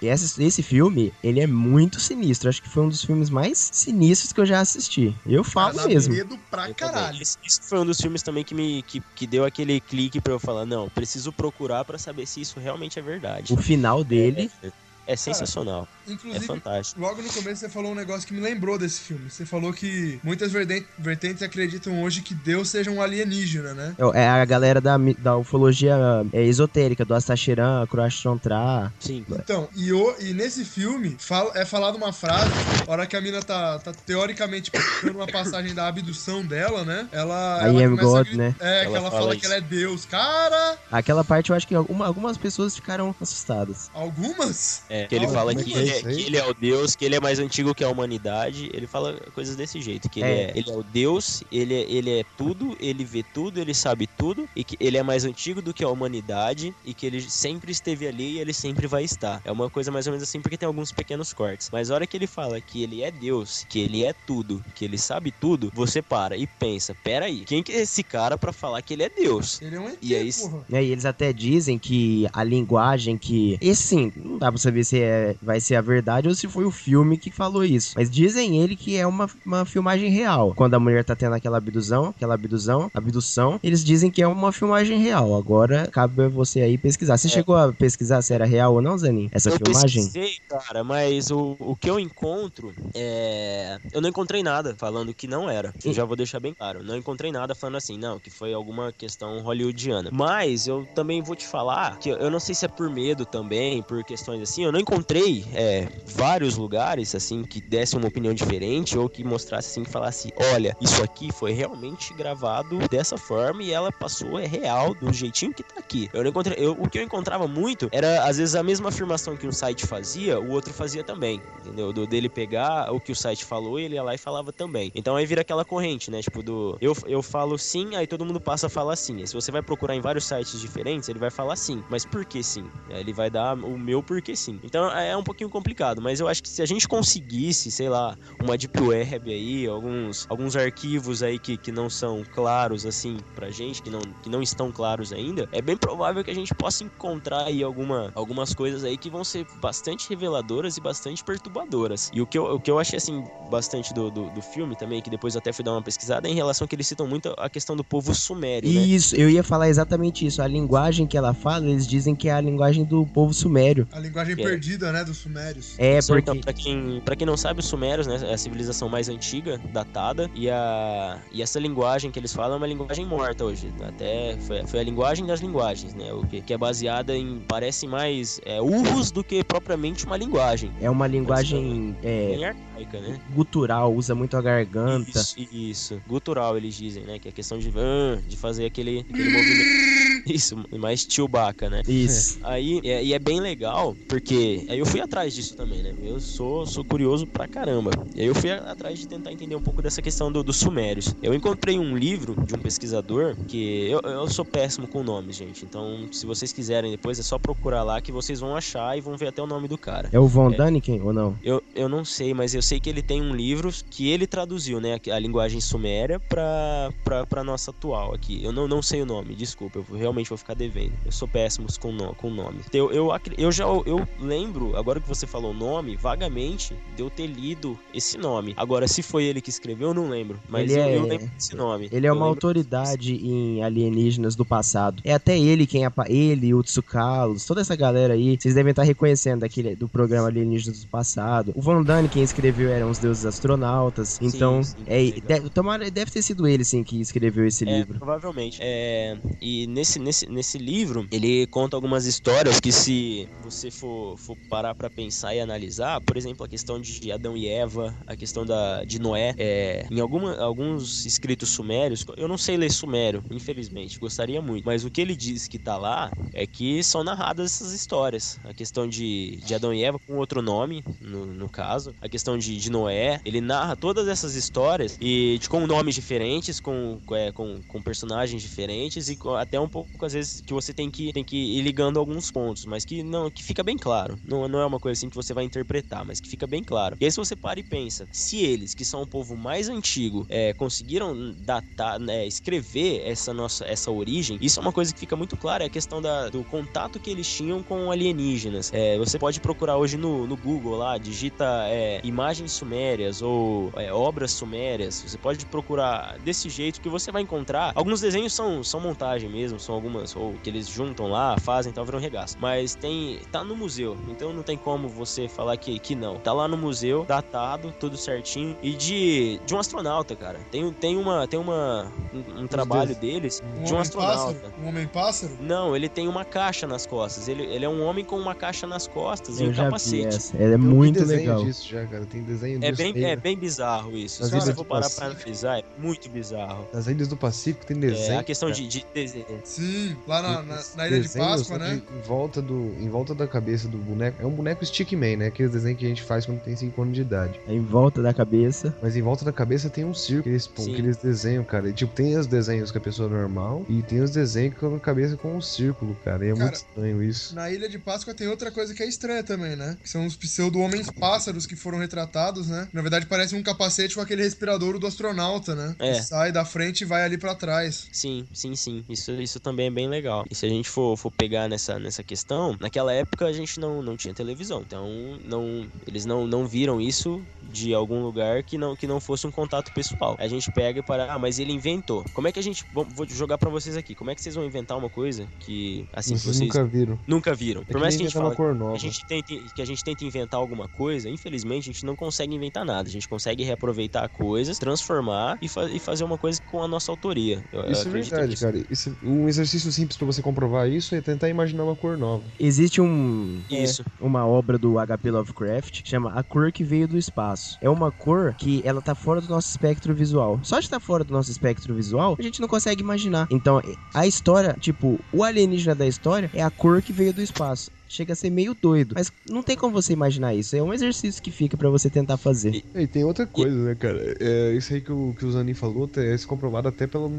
E esse, esse filme, ele é muito sinistro. Acho que foi um dos filmes mais sinistros que eu já assisti. Eu falo Dá mesmo. medo pra caralho. Isso foi um dos filmes também que me que, que deu aquele clique pra eu falar, não, preciso procurar pra saber se isso realmente é verdade. O final dele. É, é sensacional. Inclusive, é fantástico. logo no começo você falou um negócio que me lembrou desse filme. Você falou que muitas vertentes acreditam hoje que Deus seja um alienígena, né? É a galera da, da ufologia é, esotérica, do Astacheran, Croastrontra. Sim. Então, e, o, e nesse filme fala- é falada uma frase, a hora que a mina tá, tá teoricamente procurando uma passagem da abdução dela, né? Ela. I ela am começa a God, gri- né? É, que Ela ela fala fala que ela é Deus. Cara! Aquela parte eu acho que alguma- algumas pessoas ficaram assustadas. Algumas? É, que ele Ah, fala é que, que é ele é, aí? que ele é o Deus, que ele é mais antigo que a humanidade. Ele fala coisas desse jeito. Que ele É. é, ele é o Deus, ele é, ele é tudo, ele vê tudo, ele sabe tudo. E que ele é mais antigo do que a humanidade. E que ele sempre esteve ali e ele sempre vai estar. É uma coisa mais ou menos assim, porque tem alguns pequenos cortes. Mas a hora que ele fala que ele é Deus, que ele é tudo, que ele sabe tudo, você para e pensa: peraí, quem que é esse cara pra falar que ele é Deus? Ele é um ET, E aí, porra. É, e eles até dizem que a linguagem que. Esse sim, não dá pra saber se é, vai ser a verdade ou se foi o filme que falou isso. Mas dizem ele que é uma, uma filmagem real. Quando a mulher tá tendo aquela abdução, aquela abdução, abdução, eles dizem que é uma filmagem real. Agora cabe você aí pesquisar. Você chegou a pesquisar se era real ou não, Zanin? Essa eu filmagem? pesquisei, cara, mas o, o que eu encontro é. Eu não encontrei nada falando que não era. Eu já vou deixar bem claro. Não encontrei nada falando assim, não, que foi alguma questão hollywoodiana. Mas eu também vou te falar que eu não sei se é por medo também, por questões assim. Eu não encontrei é, vários lugares, assim, que dessem uma opinião diferente ou que mostrasse assim, que falasse: olha, isso aqui foi realmente gravado dessa forma e ela passou, é real, do jeitinho que tá aqui. Eu não encontrei. Eu, o que eu encontrava muito era, às vezes, a mesma afirmação que um site fazia, o outro fazia também. Entendeu? Do dele pegar o que o site falou e ele ia lá e falava também. Então aí vira aquela corrente, né? Tipo, do. Eu, eu falo sim, aí todo mundo passa a falar sim. Aí, se você vai procurar em vários sites diferentes, ele vai falar sim. Mas por que sim? Ele vai dar o meu porquê sim. Então é um pouquinho complicado, mas eu acho que se a gente conseguisse, sei lá, uma deep web aí, alguns, alguns arquivos aí que, que não são claros assim pra gente, que não, que não estão claros ainda, é bem provável que a gente possa encontrar aí alguma, algumas coisas aí que vão ser bastante reveladoras e bastante perturbadoras. E o que eu, o que eu achei assim bastante do, do, do filme também, que depois até fui dar uma pesquisada, é em relação que eles citam muito a questão do povo sumério, né? Isso, eu ia falar exatamente isso. A linguagem que ela fala, eles dizem que é a linguagem do povo sumério. A linguagem É. perdida, né, dos sumérios. É, porque- então, pra, quem, pra quem não sabe, os sumérios, né, é a civilização mais antiga, datada, e, a, e essa linguagem que eles falam é uma linguagem morta hoje. Até foi, foi a linguagem das linguagens, né? O que, que é baseada em, parece mais é, urros do que propriamente uma linguagem. É uma linguagem Bem é, arcaica, né? gutural, usa muito a garganta. Isso, isso. Gutural, eles dizem, né? Que é questão de, ah, de fazer aquele, aquele movimento. Isso, mais Chewbacca, né? Isso. Aí, é- e é bem legal, porque aí eu fui atrás disso também, né? Eu sou, sou curioso pra caramba. E aí eu fui a- atrás de tentar entender um pouco dessa questão do- dos sumérios. Eu encontrei um livro de um pesquisador que eu, eu sou péssimo com nomes, gente. Então, se vocês quiserem depois, é só procurar lá que vocês vão achar e vão ver até o nome do cara. É o Von Daniken ou não? Eu, eu não sei, mas eu sei que ele tem um livro que ele traduziu, né? A linguagem suméria pra, pra, pra nossa atual aqui. Eu não, não sei o nome, desculpa, eu realmente vou ficar devendo. Eu sou péssimo com, no, com nome. Eu, eu, eu já eu lembro, agora que você falou o nome, vagamente, de eu ter lido esse nome. Agora, se foi ele que escreveu, eu não lembro. Mas Ele eu, é- eu lembro desse nome. Ele é Eu uma autoridade em alienígenas do passado. É até ele quem apa ele, o Tsukalos, toda essa galera aí, vocês devem estar reconhecendo daquele do programa Alienígenas do passado. O Von Dani quem escreveu eram os deuses astronautas. Então, sim, é, deve, tomara, deve ter sido ele sim que escreveu esse É, livro. provavelmente. É, e nesse, nesse, nesse livro, ele conta algumas histórias que se você for, for parar pra pensar e analisar, por exemplo, a questão de Adão e Eva, a questão da, de Noé, é, em alguma, alguns escritos sumérios, eu não sei ler sumério, infelizmente, gostaria muito, mas o que ele diz que tá lá é que são narradas essas histórias. A questão de, de Adão e Eva com outro nome, no, no caso, a questão de, de Noé, ele narra todas essas histórias e de, com nomes diferentes, com, é, com, com personagens diferentes e com- até um pouco, às vezes, que você tem que, tem que ir ligando alguns pontos, mas que não que fica bem claro. Não, não é uma coisa assim que você vai interpretar, mas que fica bem claro. E aí, se você para e pensa, se eles, que são o povo mais antigo, é, conseguiram datar, né, escrever essa nossa essa origem, isso é uma coisa que fica muito clara, é a questão da, do contato que eles tinham com alienígenas. É, você pode procurar hoje no, no Google lá, digita é, imagens sumérias ou é, obras sumérias. Você pode procurar desse jeito que você vai encontrar. Alguns desenhos são, são montagem mesmo, são algumas, ou que eles juntam lá, fazem, tal, viram regaço. Mas tem. tá no museu, então não tem como você falar que, que não. Tá lá no museu, datado, tudo certinho. E de, de um astronauta, cara. Tem, tem uma. Tem uma. Um, um trabalho deles Um de um homem astronauta. pássaro? Um homem pássaro? Não, ele tem uma caixa nas costas. Ele, ele é um homem com uma caixa nas costas e Eu um já vi capacete. essa. Ela é muito desenho legal. disso já, cara. Tem desenho É bem, é né? bem bizarro isso. Nas Se você for parar pra analisar, é muito bizarro. Nas Ilhas do Pacífico tem É, desenho. a questão cara. de, de desenho. Sim, lá na, na, na Ilha de Páscoa, né? que Em volta, do, em volta da cabeça do boneco. É um boneco Stickman, né? Aqueles desenhos que a gente faz quando tem 5 anos de idade. Em volta da cabeça. Mas em volta da cabeça tem um círculo que eles, pô- Sim. que eles desenham, cara. E, tipo, tem os desenhos com a pessoa normal e tem os desenhos com a cabeça com um círculo, cara. E é Cara, muito estranho isso. Na Ilha de Páscoa tem outra coisa que é estranha também, né? Que são os pseudo-homens-pássaros que foram retratados, né? Na verdade, parece um capacete com aquele respirador do astronauta, né? É. Que sai da frente e vai ali pra trás. Sim, sim, sim. Isso, isso também é bem legal. E se a gente for, for pegar nessa, nessa questão, naquela época a gente não, não tinha televisão. Então, não, eles não, não viram isso de algum lugar que não, que não fosse um contato pessoal. A gente pega e para, ah, mas ele inventou. Como é que a gente. Vou, vou jogar pra vocês aqui. Como é que vocês vão inventar uma coisa que. Assim, Vocês vocês nunca viram. Nunca viram. É Por que mais que a gente fala cor nova. que a gente tenta, que a gente tenta inventar alguma coisa, infelizmente a gente não consegue inventar nada. A gente consegue reaproveitar coisas, transformar e, fa- e fazer uma coisa com a nossa autoria. Eu- eu Isso é acredito verdade, nisso. cara. Isso- um exercício simples pra você comprovar isso é tentar imaginar uma cor nova. Existe um Isso. é, uma obra do HP Lovecraft chama A Cor que Veio do Espaço. É uma cor que ela tá fora do nosso espectro visual. Só de estar fora do nosso espectro visual, a gente não consegue imaginar. Então, a história, tipo, o alienígena da história é a cor que veio do espaço. Chega a ser meio doido, mas não tem como você imaginar isso. É um exercício que fica pra você tentar fazer. E tem outra coisa, né, cara? É, isso aí que o, que o Zanin falou é isso comprovado até pelos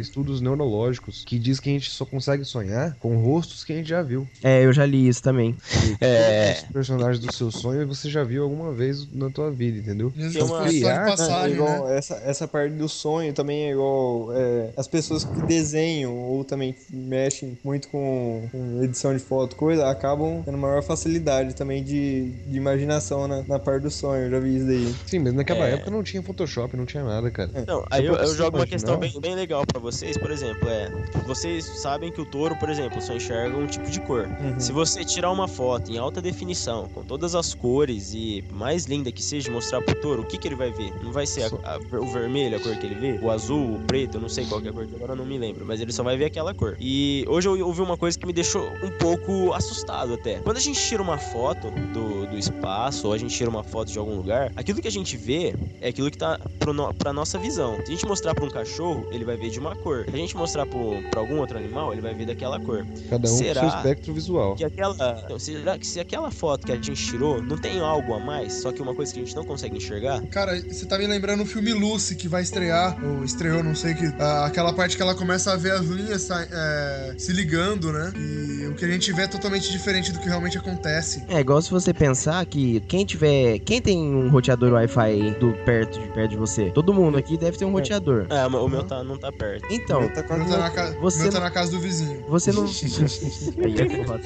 estudos neurológicos, que diz que a gente só consegue sonhar com rostos que a gente já viu. É, eu já li isso também. É. Os personagens do seu sonho você já viu alguma vez na tua vida, entendeu? Tem se uma- for só de passagem, É igual né? essa, essa parte do sonho também é igual é, as pessoas que desenham ou também mexem muito com, com edição de foto, coisa, acabam tendo maior facilidade também de, de imaginação na, na parte do sonho. Eu já vi isso daí. Sim, mas naquela É. época não tinha Photoshop, não tinha nada, cara. Não, Só aí eu, eu jogo uma questão bem, bem legal pra vocês, por exemplo, é. Vocês sabem que o touro, por exemplo, só enxerga um tipo de cor. Uhum. Se você tirar uma foto em alta definição, com todas as cores e mais linda que seja, mostrar pro touro, o que, que ele vai ver? Não vai ser a- a- o vermelho, a cor que ele vê? O azul, o preto, eu não sei qual que é a cor, agora eu não me lembro, mas ele só vai ver aquela cor. E hoje eu ouvi uma coisa que me deixou um pouco assustado até. Quando a gente tira uma foto do, do espaço, ou a gente tira uma foto de algum lugar, aquilo que a gente vê é aquilo que tá pro no, pra nossa visão. Se a gente mostrar pra um cachorro, ele vai ver de uma cor. Se a gente mostrar pro, pra algum outro animal, ele vai ver daquela cor. Cada um Será com seu espectro visual. que aquela. Então, será que se aquela foto que a gente tirou não tem algo a mais, só que uma coisa que a gente não consegue enxergar? Cara, você tá me lembrando o filme Lucy, que vai estrear, ou estreou, não sei, que ah, aquela parte que ela começa a ver as linhas é, se ligando, né? E o que a gente vê é totalmente diferente do que realmente acontece. É igual se você pensar que quem tiver. Quem tem um roteador Wi-Fi do perto de perto de você? Todo mundo aqui deve ter um roteador. É, o meu tá, não tá perto. Então, O meu tá na, ca- você meu tá não- na casa do vizinho. Você não. Aí é foda.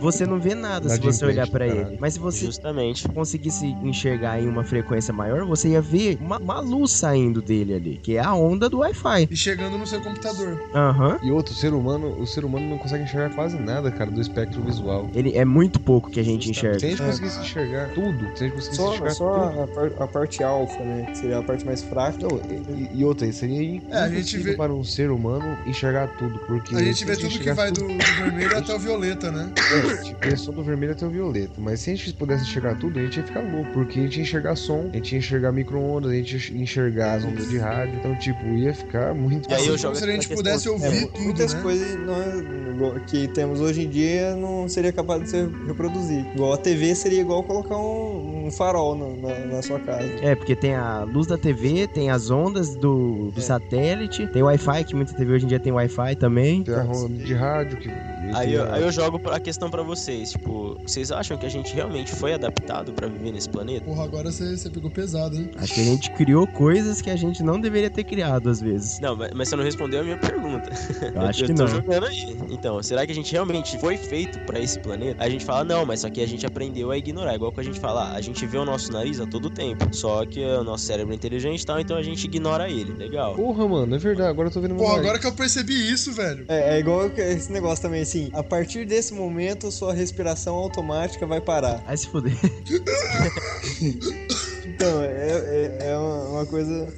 Você não vê nada se você olhar pra ele. Mas se você Justamente. conseguisse enxergar em uma frequência maior, você ia ver uma, uma luz saindo dele ali, que é a onda do Wi-Fi. E chegando no seu computador. Aham. E outro, ser humano, o ser humano não consegue enxergar quase nada, cara, do espectro visual. Ele é muito pouco que a gente Se a enxerga. gente conseguisse enxergar tudo, se a gente conseguisse Só, enxergar só tudo. a, a parte alfa, né? Que seria a parte mais fraca. Não, e, e outra, seria É, a gente vê- para um ser humano enxergar tudo, porque... A gente vê tudo que vai do, tudo- do vermelho até o violeta, né? É, tipo, é só do vermelho até o violeta. Mas se a gente pudesse enxergar tudo, a gente ia ficar louco. Porque a gente ia enxergar som, a gente ia enxergar micro-ondas, a gente ia enxergar as ondas de rádio. Então, tipo, ia ficar muito E aí eu Assim, jogo se a gente pudesse questão- ouvir É, tudo, muitas né? coisas é- igual que temos hoje em dia não seria capaz de ser reproduzido. Igual a TV seria igual colocar um, um farol no- na, na sua casa. É, porque tem a luz da TV, tem as ondas do, do satélite, tem o Wi-Fi, que muita TV hoje em dia tem Wi-Fi também. Tem a onda de rádio que. Aí eu, aí eu jogo a questão pra vocês, tipo, vocês acham que a gente realmente foi adaptado pra viver nesse planeta? Porra, agora você, você pegou pesado, hein? Acho que a gente criou coisas que a gente não deveria ter criado às vezes. Não, mas mas você não respondeu a minha pergunta. Eu acho que tô não. jogando aí. Então, será que a gente realmente foi feito pra esse planeta? A gente fala, não, mas só que a gente aprendeu a ignorar. Igual que a gente fala, ah, a gente vê o nosso nariz a todo tempo. Só que o nosso cérebro é inteligente e tal, então a gente ignora ele. Legal. Porra, mano, é verdade. Agora eu tô vendo Porra, nariz. agora que eu percebi isso, velho. É, é igual que esse negócio também, assim. A partir desse momento, sua respiração automática vai parar. Vai se fuder. Então, é, é, é uma coisa.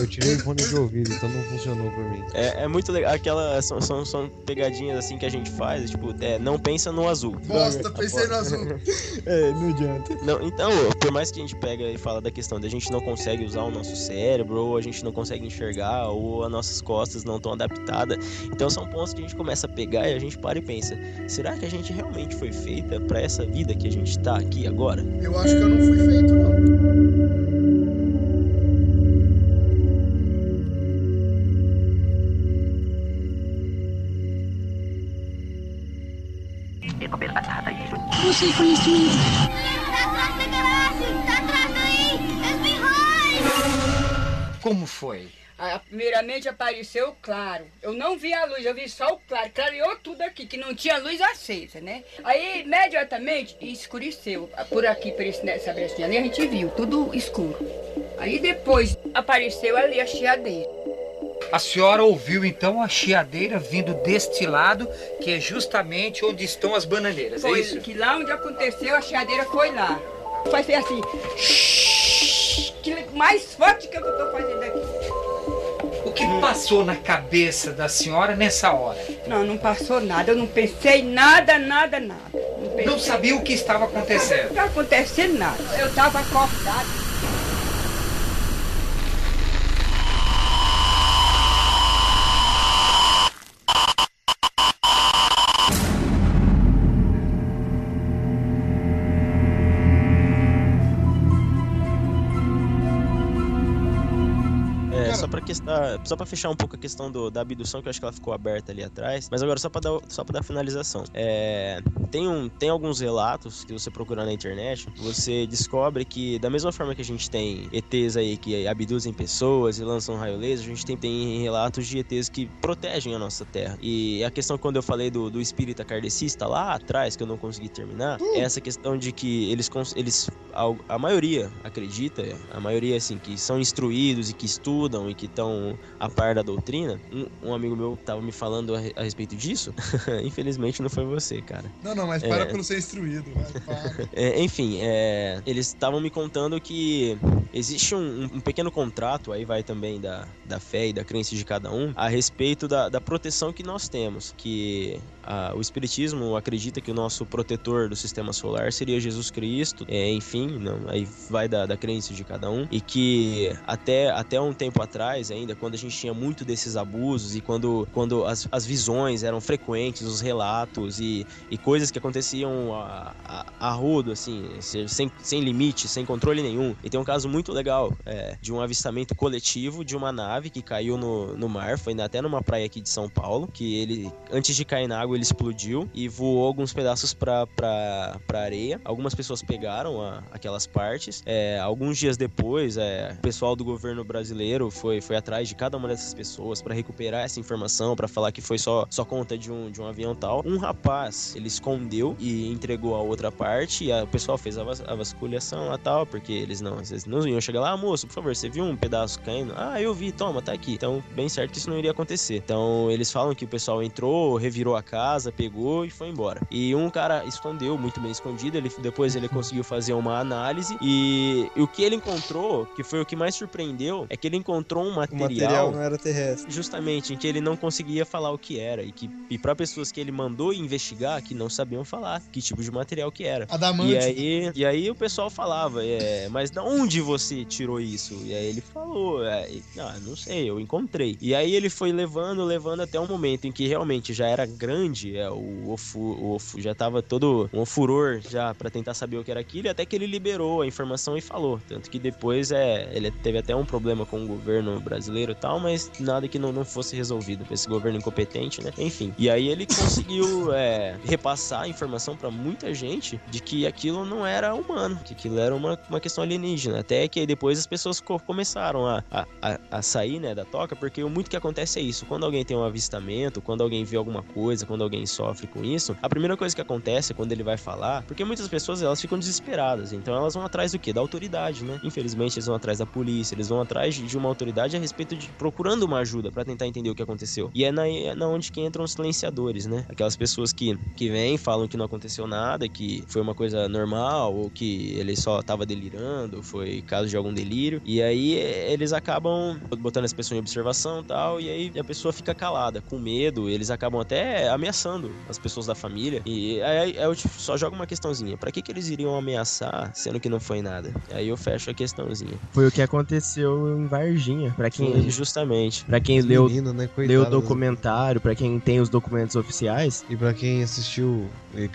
Eu tirei o fone de ouvido, então não funcionou pra mim. É, é muito legal. Aquela. São, são, são pegadinhas assim que a gente faz, tipo, é, não pensa no azul. Bosta, pensei no azul. é, não adianta. Não, então, por mais que a gente pega e fala da questão de a gente não consegue usar o nosso cérebro, ou a gente não consegue enxergar, ou as nossas costas não estão adaptadas. Então são pontos que a gente começa a pegar e a gente para e pensa: será que a gente realmente foi feita para essa vida que a gente tá aqui agora? Eu acho que eu não fui feito, não. It's behind! Como foi? Ah, Primeiramente apareceu o claro. Eu não vi a luz, eu vi só o claro. Clareou tudo aqui, que não tinha luz acesa, né? Aí, imediatamente, escureceu. Por aqui, por esse, nessa brechinha ali, a gente viu, tudo escuro. Aí depois apareceu ali a chiadeira. A senhora ouviu então a chiadeira vindo deste lado, que é justamente onde estão as bananeiras, Foi é isso? que lá onde aconteceu, a chiadeira foi lá. Vai ser assim. Que mais forte que eu tô fazendo aqui. O que passou na cabeça da senhora nessa hora? Não, não passou nada. Eu não pensei nada, nada, nada. Não, Não sabia o que estava Não acontecendo. tá acontecendo nada. Eu tava acordado. Questão, só pra fechar um pouco a questão do- da abdução, que eu acho que ela ficou aberta ali atrás. Mas agora, só pra dar, só pra dar finalização. É, tem, um, tem alguns relatos que você procurar na internet, você descobre que, da mesma forma que a gente tem ETs aí que abduzem pessoas e lançam raio laser, a gente tem, tem relatos de ETs que protegem a nossa Terra. E a questão, quando eu falei do, do espírita kardecista lá atrás, que eu não consegui terminar, é essa questão de que eles, eles a, a maioria acredita, a maioria assim, que são instruídos e que estudam e que estão a par da doutrina. Um, um amigo meu tava me falando a, a respeito disso. Infelizmente não foi você, cara. Não, não, mas para É. pelo ser instruído. vai. É, enfim, é, eles estavam me contando que existe um, um pequeno contrato, aí vai também da, da fé e da crença de cada um, a respeito da, da proteção que nós temos. Que ah, o Espiritismo acredita que o nosso protetor do sistema solar seria Jesus Cristo, é, enfim, não, aí vai da, da crença de cada um, e que até, até um tempo atrás, ainda, quando a gente tinha muito desses abusos e quando, quando as, as visões eram frequentes, os relatos e, e coisas que aconteciam a, a, a rodo, assim, se- sem, sem limite, sem controle nenhum. E tem um caso muito legal é, de um avistamento coletivo de uma nave que caiu no, no mar, foi até numa praia aqui de São Paulo, que ele, antes de cair na água, ele explodiu e voou alguns pedaços pra, pra, pra areia. Algumas pessoas pegaram a- aquelas partes. É, alguns dias depois, é, o pessoal do governo brasileiro foi, foi atrás de cada uma dessas pessoas pra recuperar essa informação, pra falar que foi só, só conta de um, de um avião tal. Um rapaz, ele escondeu e entregou a outra parte e a- o pessoal fez a, vas- a vasculhação lá tal, porque eles não, eles não iam chegar lá, ah, moço, por favor, você viu um pedaço caindo? Ah, eu vi, toma, tá aqui. Então, bem certo que isso não iria acontecer. Então, eles falam que o pessoal entrou, revirou a casa, pegou e foi embora. E um cara escondeu, muito bem escondido, ele depois ele conseguiu fazer uma análise e, e o que ele encontrou, que foi o que mais surpreendeu, é que ele encontrou um material, material não era terrestre. justamente em que ele não conseguia falar o que era e que e para pessoas que ele mandou investigar que não sabiam falar que tipo de material que era. Adamante. E aí, e aí o pessoal falava, é, mas da onde você tirou isso? E aí ele falou, é, e- ah, não sei, eu encontrei. E aí ele foi levando, levando até um momento em que realmente já era grande, é, o, ofu, o ofu já tava todo um furor já para tentar saber o que era aquilo, e até que ele liberou a informação e falou. Tanto que depois é, ele teve até um problema com o governo brasileiro e tal, mas nada que não, não fosse resolvido por esse governo incompetente, né? Enfim. E aí ele conseguiu é, repassar a informação para muita gente de que aquilo não era humano, que aquilo era uma, uma questão alienígena. Até que aí depois as pessoas co- começaram a, a, a- sair né, da toca, porque muito que acontece é isso. Quando alguém tem um avistamento, quando alguém vê alguma coisa, quando alguém sofre com isso, a primeira coisa que acontece é quando ele vai falar, porque muitas pessoas elas ficam desesperadas, então elas vão atrás do quê? Da autoridade, né? Infelizmente eles vão atrás da polícia, eles vão atrás de uma autoridade autoridade a respeito de procurando uma ajuda pra tentar entender o que aconteceu. E é na, é na onde que entram os silenciadores, né? Aquelas pessoas que, que vêm, falam que não aconteceu nada, que foi uma coisa normal, ou que ele só tava delirando, foi caso de algum delírio. E aí eles acabam botando essa pessoa em observação tal, e aí a pessoa fica calada, com medo, eles acabam até ameaçando as pessoas da família. E aí eu só jogo uma questãozinha: pra que, que eles iriam ameaçar, sendo que não foi nada? Aí eu fecho a questãozinha. Foi o que aconteceu em Varginha. Pra quem, Justamente. pra quem leu, meninos, né? leu o Coitados. documentário, pra quem tem os documentos oficiais, E pra quem assistiu,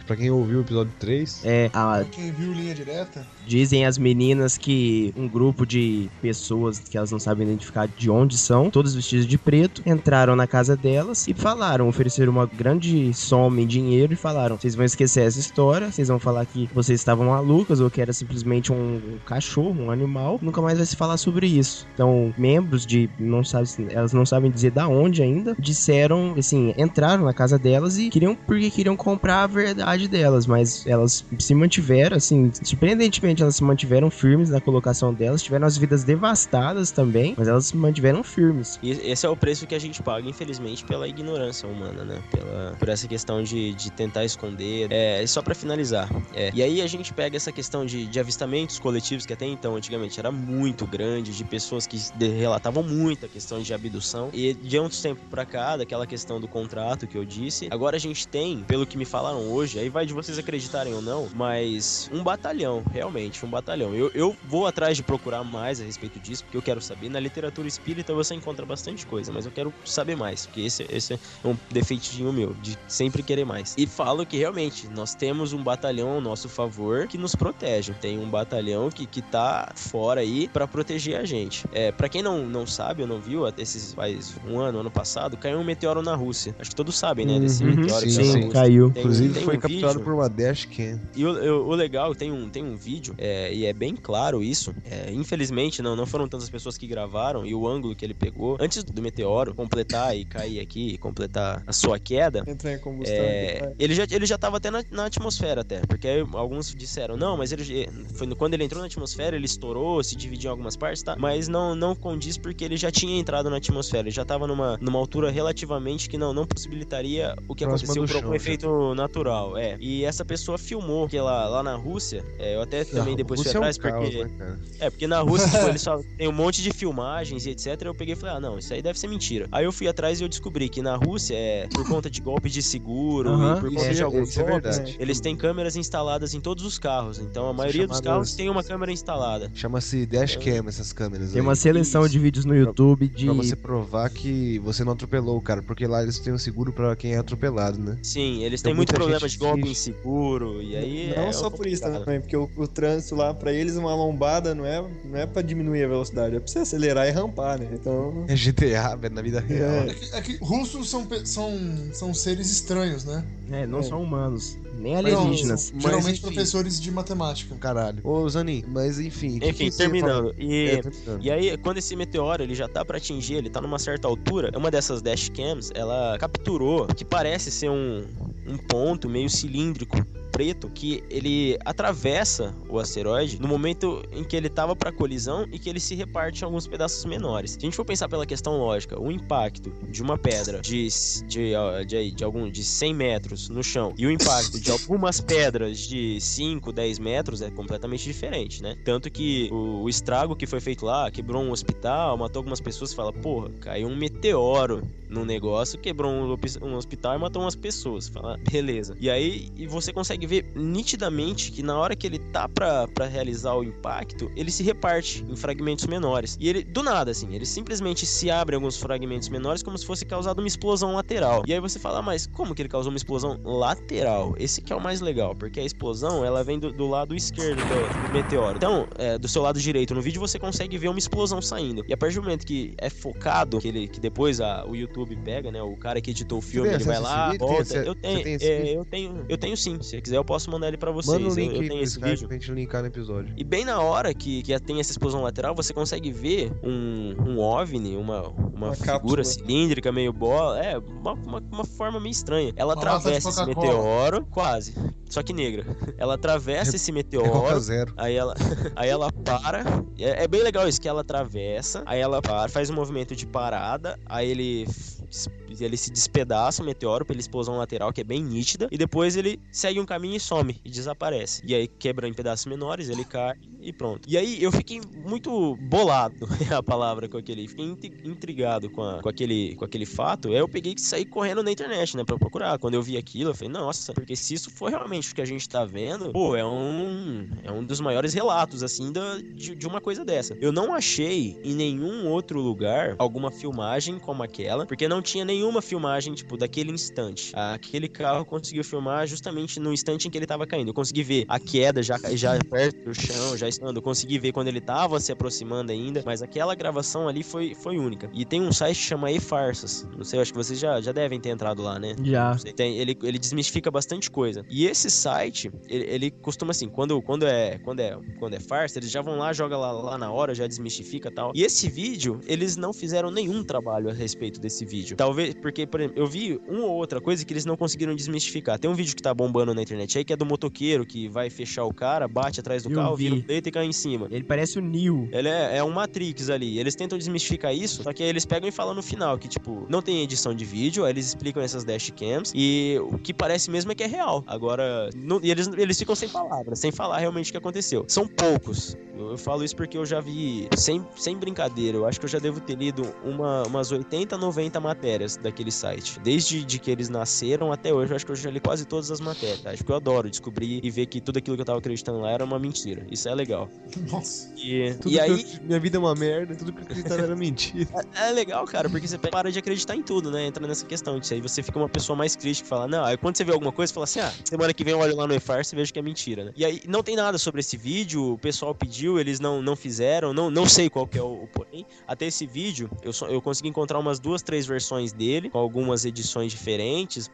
pra quem ouviu o episódio 3, é a Quem viu linha direta? Dizem as meninas que um grupo de pessoas que elas não sabem identificar de onde são, todas vestidas de preto, entraram na casa delas e falaram, ofereceram uma grande soma em dinheiro e falaram: vocês vão esquecer essa história, vocês vão falar que vocês estavam malucas ou que era simplesmente um cachorro, um animal, nunca mais vai se falar sobre isso. Então, membros de não sabe, elas não sabem dizer da onde ainda, disseram, assim, entraram na casa delas e queriam porque queriam comprar a verdade delas, mas elas se mantiveram, assim, surpreendentemente elas se mantiveram firmes na colocação delas, tiveram as vidas devastadas também, mas elas se mantiveram firmes. E esse é o preço que a gente paga, infelizmente, pela ignorância humana, né? Pela, por essa questão de, de tentar esconder. É, só pra finalizar. É, e aí a gente pega essa questão de, de avistamentos coletivos, que até então, antigamente, era muito grande, de pessoas que de- relatavam muito a questão de abdução. E de uns tempos pra cá, daquela questão do contrato que eu disse, agora a gente tem, pelo que me falaram hoje, aí vai de vocês acreditarem ou não, mas um batalhão, realmente, um batalhão. Eu, eu vou atrás de procurar mais a respeito disso, porque eu quero saber. Na literatura espírita você encontra bastante coisa, mas eu quero saber mais, porque esse, esse é um defeitinho meu, de sempre querer mais. E falo que realmente nós temos um batalhão ao nosso favor que nos protege. Tem um batalhão que, que tá fora aí pra proteger a gente. É, para quem não, não sabe ou não viu, até esses faz um ano, ano passado, caiu um meteoro na Rússia. Acho que todos sabem, né? Desse Uhum, meteoro que sim, caiu na sim, caiu. Tem- inclusive tem foi um capturado vídeo. por uma dashcam. E o, o- o legal, tem um, tem um vídeo, é, e é bem claro isso. é, infelizmente, não, não foram tantas pessoas que gravaram, e o ângulo que ele pegou, antes do meteoro completar e cair aqui, e completar a sua queda, Entrar em combustão. é, ele, já, ele já tava até na, na atmosfera, até. Porque aí alguns disseram, não, mas ele foi no- quando ele entrou na atmosfera, ele estourou, se dividiu em algumas partes, tá? Mas não, não condiz porque ele já tinha entrado na atmosfera. Ele já tava numa, numa altura relativamente que não, não possibilitaria o que Próxima aconteceu por algum efeito natural. É. E essa pessoa filmou que lá, lá na Rússia, é, eu até também A depois fui Rússia é um atrás, caos, porque. né? É, porque na Rússia, tipo, eles só tem um monte de filmagens e etc. Eu peguei e falei, ah, não, isso aí deve ser mentira. Aí eu fui atrás e eu descobri que na Rússia, é por conta de golpes de seguro e por isso conta é- de alguns isso é golpes, verdade. eles têm câmeras instaladas em todos os carros. Então a maioria dos carros tem uma câmera instalada. Chama-se dashcam essas câmeras Tem aí. uma seleção de vídeos no YouTube de Pra você provar que você não atropelou o cara, porque lá eles têm um seguro pra quem é atropelado, né? Sim, eles Então, têm muito problema de golpe inseguro e aí Não é só por isso complicado. também, porque o, o trânsito lá, pra eles, uma lombada não é, não é pra diminuir a velocidade, é pra você acelerar e rampar, né? Então. É GTA, velho, na vida real. É. É que, é que russos são, são, são seres estranhos, né? É, não É. são humanos, nem Não, alienígenas. são geralmente enfim. professores de matemática. Caralho. Ô, Zanin, mas enfim. Enfim, terminando. E, É, terminando. e aí, quando esse meteoro ele já tá pra atingir, ele tá numa certa altura, uma dessas dashcams, ela capturou que parece ser um, um ponto meio cilíndrico preto que ele atravessa o asteroide no momento em que ele tava pra colisão e que ele se reparte em alguns pedaços menores. Se a gente for pensar pela questão lógica, o impacto de uma pedra de, de, de, de algum de 100 metros no chão e o impacto de algumas pedras de 5, 10 metros é completamente diferente, né? Tanto que o, o estrago que foi feito lá, quebrou um hospital, matou algumas pessoas, fala, porra, caiu um meteoro num negócio, quebrou um, um hospital e matou umas pessoas. Fala, beleza. E aí e você consegue ver nitidamente que na hora que ele tá pra, pra realizar o impacto, ele se reparte em fragmentos menores. E ele, do nada, assim, ele simplesmente se abre alguns fragmentos menores como se fosse causado uma explosão lateral. E aí você fala, "Ah, mas como que ele causou uma explosão lateral? Esse que é o mais legal, porque a explosão, ela vem do, do lado esquerdo do, do meteoro. Então, é, do seu lado direito no vídeo, você consegue ver uma explosão saindo. E a partir do momento que é focado, que, ele, que depois a, o YouTube pega, né, o cara que editou o filme, ele vai lá, volta. esse- eu você tenho, é, eu tenho, eu tenho sim. Se quiser, eu posso mandar ele pra vocês. Manda um link eu, eu tenho esse vídeo. pra gente linkar no episódio. E bem na hora que, que tem essa explosão lateral, você consegue ver um, um OVNI, uma, uma, Uma figura cápsula. cilíndrica, meio bola. É, uma, uma, uma forma meio estranha. Ela Uma atravessa esse meteoro, quase. só que negra. Ela atravessa esse meteoro. Rota Zero. Aí ela, aí ela para. É, é bem legal isso, que ela atravessa, aí ela para, faz um movimento de parada, aí ele f- ele se despedaça o meteoro pela explosão lateral, que é bem nítida, e depois ele segue um caminho e some, e desaparece. E aí quebra em pedaços menores, ele cai e pronto. E aí eu fiquei muito bolado, é a palavra com aquele, fiquei intri- intrigado com, a- com aquele, com aquele fato. Aí eu peguei que saí correndo na internet, né, pra procurar. Quando eu vi aquilo, eu falei, nossa, porque se isso for realmente o que a gente tá vendo, pô, é um, é um dos maiores relatos, assim, da, de, de uma coisa dessa. Eu não achei em nenhum outro lugar alguma filmagem como aquela, porque não tinha nenhuma filmagem, tipo, daquele instante. Aquele carro conseguiu filmar justamente no instante em que ele tava caindo. Eu consegui ver a queda já, já perto do chão, já estando. Eu consegui ver quando ele tava se aproximando ainda, mas aquela gravação ali foi, foi única. E tem um site que chama E-Farsas. Não sei, acho que vocês já, já devem ter entrado lá, né? Já. Tem- ele, ele desmistifica bastante coisa. E esse site, ele, ele costuma assim, quando, quando, é, quando, é, quando é farsa, eles já vão lá, joga lá, lá na hora, já desmistifica e tal. E esse vídeo, eles não fizeram nenhum trabalho a respeito desse vídeo. Talvez, porque, por exemplo, eu vi uma ou outra coisa que eles não conseguiram desmistificar. Tem um vídeo que tá bombando na internet aí, que é do motoqueiro que vai fechar o cara, bate atrás do Eu carro, vi. vira o deita e cai em cima. Ele parece o Neo. Ele é, é um Matrix ali. Eles tentam desmistificar isso, só que aí eles pegam e falam no final que, tipo, não tem edição de vídeo, aí eles explicam essas dashcams e o que parece mesmo é que é real. Agora, não- e eles, eles ficam sem palavras, sem falar realmente o que aconteceu. São poucos. Eu, eu falo isso porque eu já vi, sem, sem brincadeira, eu acho que eu já devo ter lido uma- umas 80, 90 matérias daquele site. Desde de que eles nasceram até hoje, eu acho que eu já li quase todas as matérias. Acho que eu adoro descobrir e ver que tudo aquilo que eu tava acreditando lá era uma mentira. Isso é legal. Nossa. E, Tudo e aí. eu- minha vida é uma merda, tudo que eu acreditava era mentira. É legal, cara, porque você para de acreditar em tudo, né? Entra nessa questão disso aí. Você fica uma pessoa mais crítica e fala, não, aí quando você vê alguma coisa, você fala assim, ah, semana que vem eu olho lá no EFAR e vejo que é mentira, né? E aí não tem nada sobre esse vídeo, o pessoal pediu, eles não, não fizeram, não, não sei qual que é o, o porém. Até esse vídeo, eu, só, eu consegui encontrar umas duas, três versões dele, com algumas edições diferentes,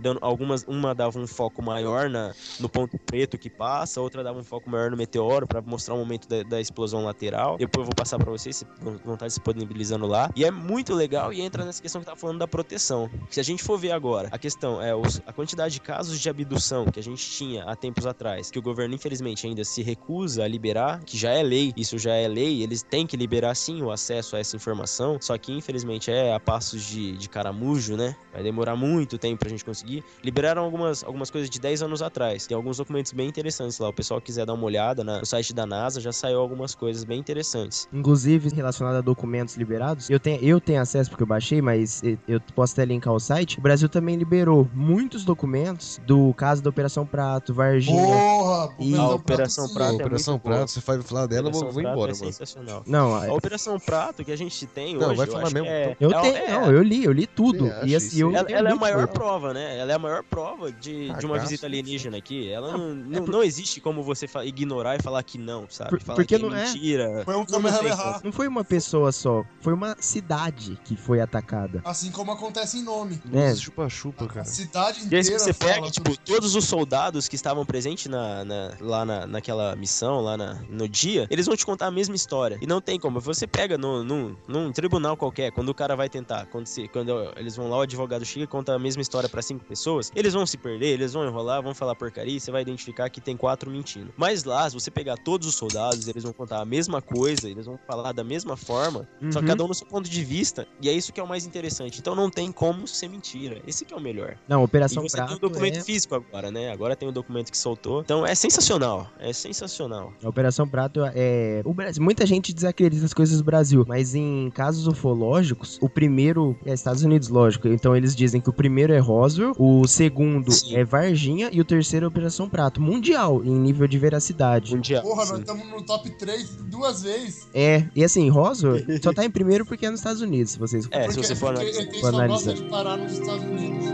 dando algumas, uma dava um foco maior na, no ponto preto que passa, outra dava um foco maior no meteoro, pra mostrar o momento da, da explosão lateral. Depois eu vou passar pra vocês, vão estar disponibilizando lá. E é muito legal e entra nessa questão que tá falando da proteção. Se a gente for ver agora, a questão é os- a quantidade de casos de abdução que a gente tinha há tempos atrás, que o governo infelizmente ainda se recusa a liberar, que já é lei, isso já é lei, eles têm que liberar sim o acesso a essa informação, só que infelizmente é a passos de, de caramujo, né? Vai demorar muito tempo pra gente conseguir. Liberaram algumas, algumas coisas de 10 anos atrás. Tem alguns documentos bem interessantes lá. O pessoal quiser dar uma olhada na- no site da NASA, já saiu algumas coisas bem interessantes. Inclusive, relacionado a documentos liberados, eu tenho, eu tenho acesso porque eu baixei, mas eu posso até linkar o site. O Brasil também liberou muitos documentos do caso da Operação Prato, Varginha. Porra! E- A Operação Prato é Operação muito boa. Prato, você vai falar dela, eu vou, Operação vou Prato embora, é mano. sensacional. Não, A é- Operação Prato que a gente tem Não, hoje, vai falar mesmo, é, Eu é- tenho, é- não, eu li, eu li tudo. Você E assim, eu ela, ela é a maior prova, né? Ela é a maior prova de, de uma Cagaço. visita alienígena aqui. Ela não, não, não existe como você ignorar e falar que não, sabe? Por- falar porque que é não é. mentira. Foi um Não. Não foi uma pessoa só, foi uma cidade que foi atacada. Assim como acontece em nome. É, Chupa-chupa, A cara. cidade E aí, inteira você pega, fala tipo, todos os soldados que estavam presentes na, na- lá na, naquela missão, lá na- no dia, eles vão te contar a mesma história. E não tem como. Você pega no, num, num tribunal qualquer, quando o cara vai tentar, quando, se- quando eles vão lá, o advogado chega e conta a mesma história pra cinco pessoas, eles vão se perder, eles vão enrolar, vão falar porcaria, você vai identificar que tem quatro mentindo. Mas lá, se você pegar todos os soldados, eles vão contar a mesma coisa, eles vão falar da mesma forma, só Uhum. cada um no seu ponto de vista, e é isso que é o mais interessante. Então não tem como ser mentira. Esse que é o melhor. Não, Operação e você Prato tem o documento é- físico agora, né? Agora tem o documento que soltou. Então é sensacional. É sensacional. A Operação Prato é. O Brasil, muita gente desacredita as coisas do Brasil, mas em casos ufológicos, o primeiro é Estados Unidos, lógico. Então eles dizem que o primeiro é Roswell, o segundo Sim. é Varginha e o terceiro é Operação Prato. Mundial, em nível de veracidade. Mundial. Porra, sim. nós estamos no top 3 duas vezes. É, e assim, Roswell só tá em primeiro porque é nos Estados Unidos, se vocês É, se você for porque analisar. ET for só gosta analisar. de parar nos Estados Unidos.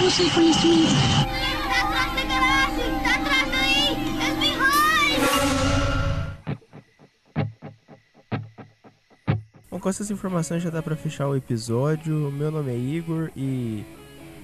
Busquem conhecimento. Tá atrás da galáxia! Tá atrás Bom, com essas informações já dá pra fechar o episódio. Meu nome é Igor e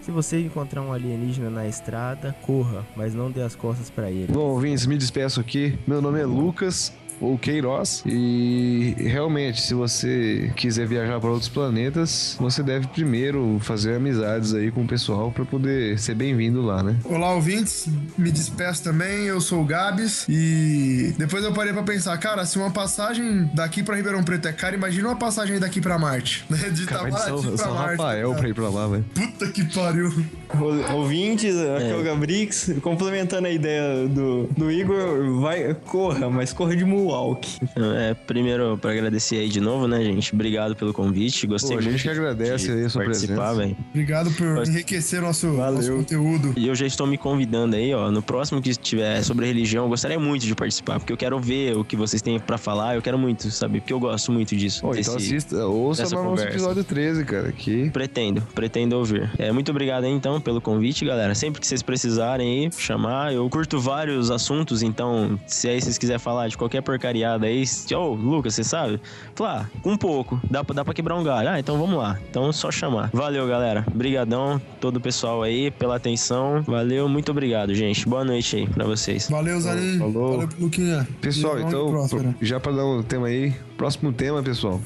se você encontrar um alienígena na estrada, corra, mas não dê as costas pra ele. Bom, ouvintes, me despeço aqui. Meu nome é Lucas ou Queiroz. E realmente, se você quiser viajar para outros planetas, você deve primeiro fazer amizades aí com o pessoal para poder ser bem-vindo lá, né? Olá, ouvintes. Me despeço também. Eu sou o Gabs. E depois eu parei pra pensar, cara, se uma passagem daqui pra Ribeirão Preto é cara, imagina uma passagem daqui pra Marte. Né? De Itamaraty São Marte. Rafael cara. pra ir pra lá, velho. Puta que pariu. O- Ouvintes, aqui é o Gabrix, complementando a ideia do, do Igor, vai, corra, mas corra de. Então, É, primeiro, pra agradecer aí de novo, né, gente? Obrigado pelo convite. Gostei Pô, a gente muito que agradece de aí a sua participar, presença. velho. Obrigado por enriquecer nosso, nosso conteúdo. E eu já estou me convidando aí, ó. No próximo que tiver sobre religião, eu gostaria muito de participar, porque eu quero ver o que vocês têm pra falar. Eu quero muito, sabe? Porque eu gosto muito disso. Pô, então assista, ouça no nosso episódio 13, cara, que... Pretendo, pretendo ouvir. É, muito obrigado aí, então, pelo convite, galera. Sempre que vocês precisarem aí, chamar. Eu curto vários assuntos, então, se aí vocês quiserem falar de qualquer porcariada aí, ô, Lucas, você sabe? Falar, um pouco. Dá pra, dá pra quebrar um galho. Ah, então vamos lá. Então, é só chamar. Valeu, galera. Obrigadão, todo o pessoal aí, pela atenção. Valeu, muito obrigado, gente. Boa noite aí pra vocês. Valeu, Zanin. Falou. Valeu, Luquinha. Pessoal, então, próspera. já pra dar um tema aí, próximo tema, pessoal,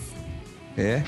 é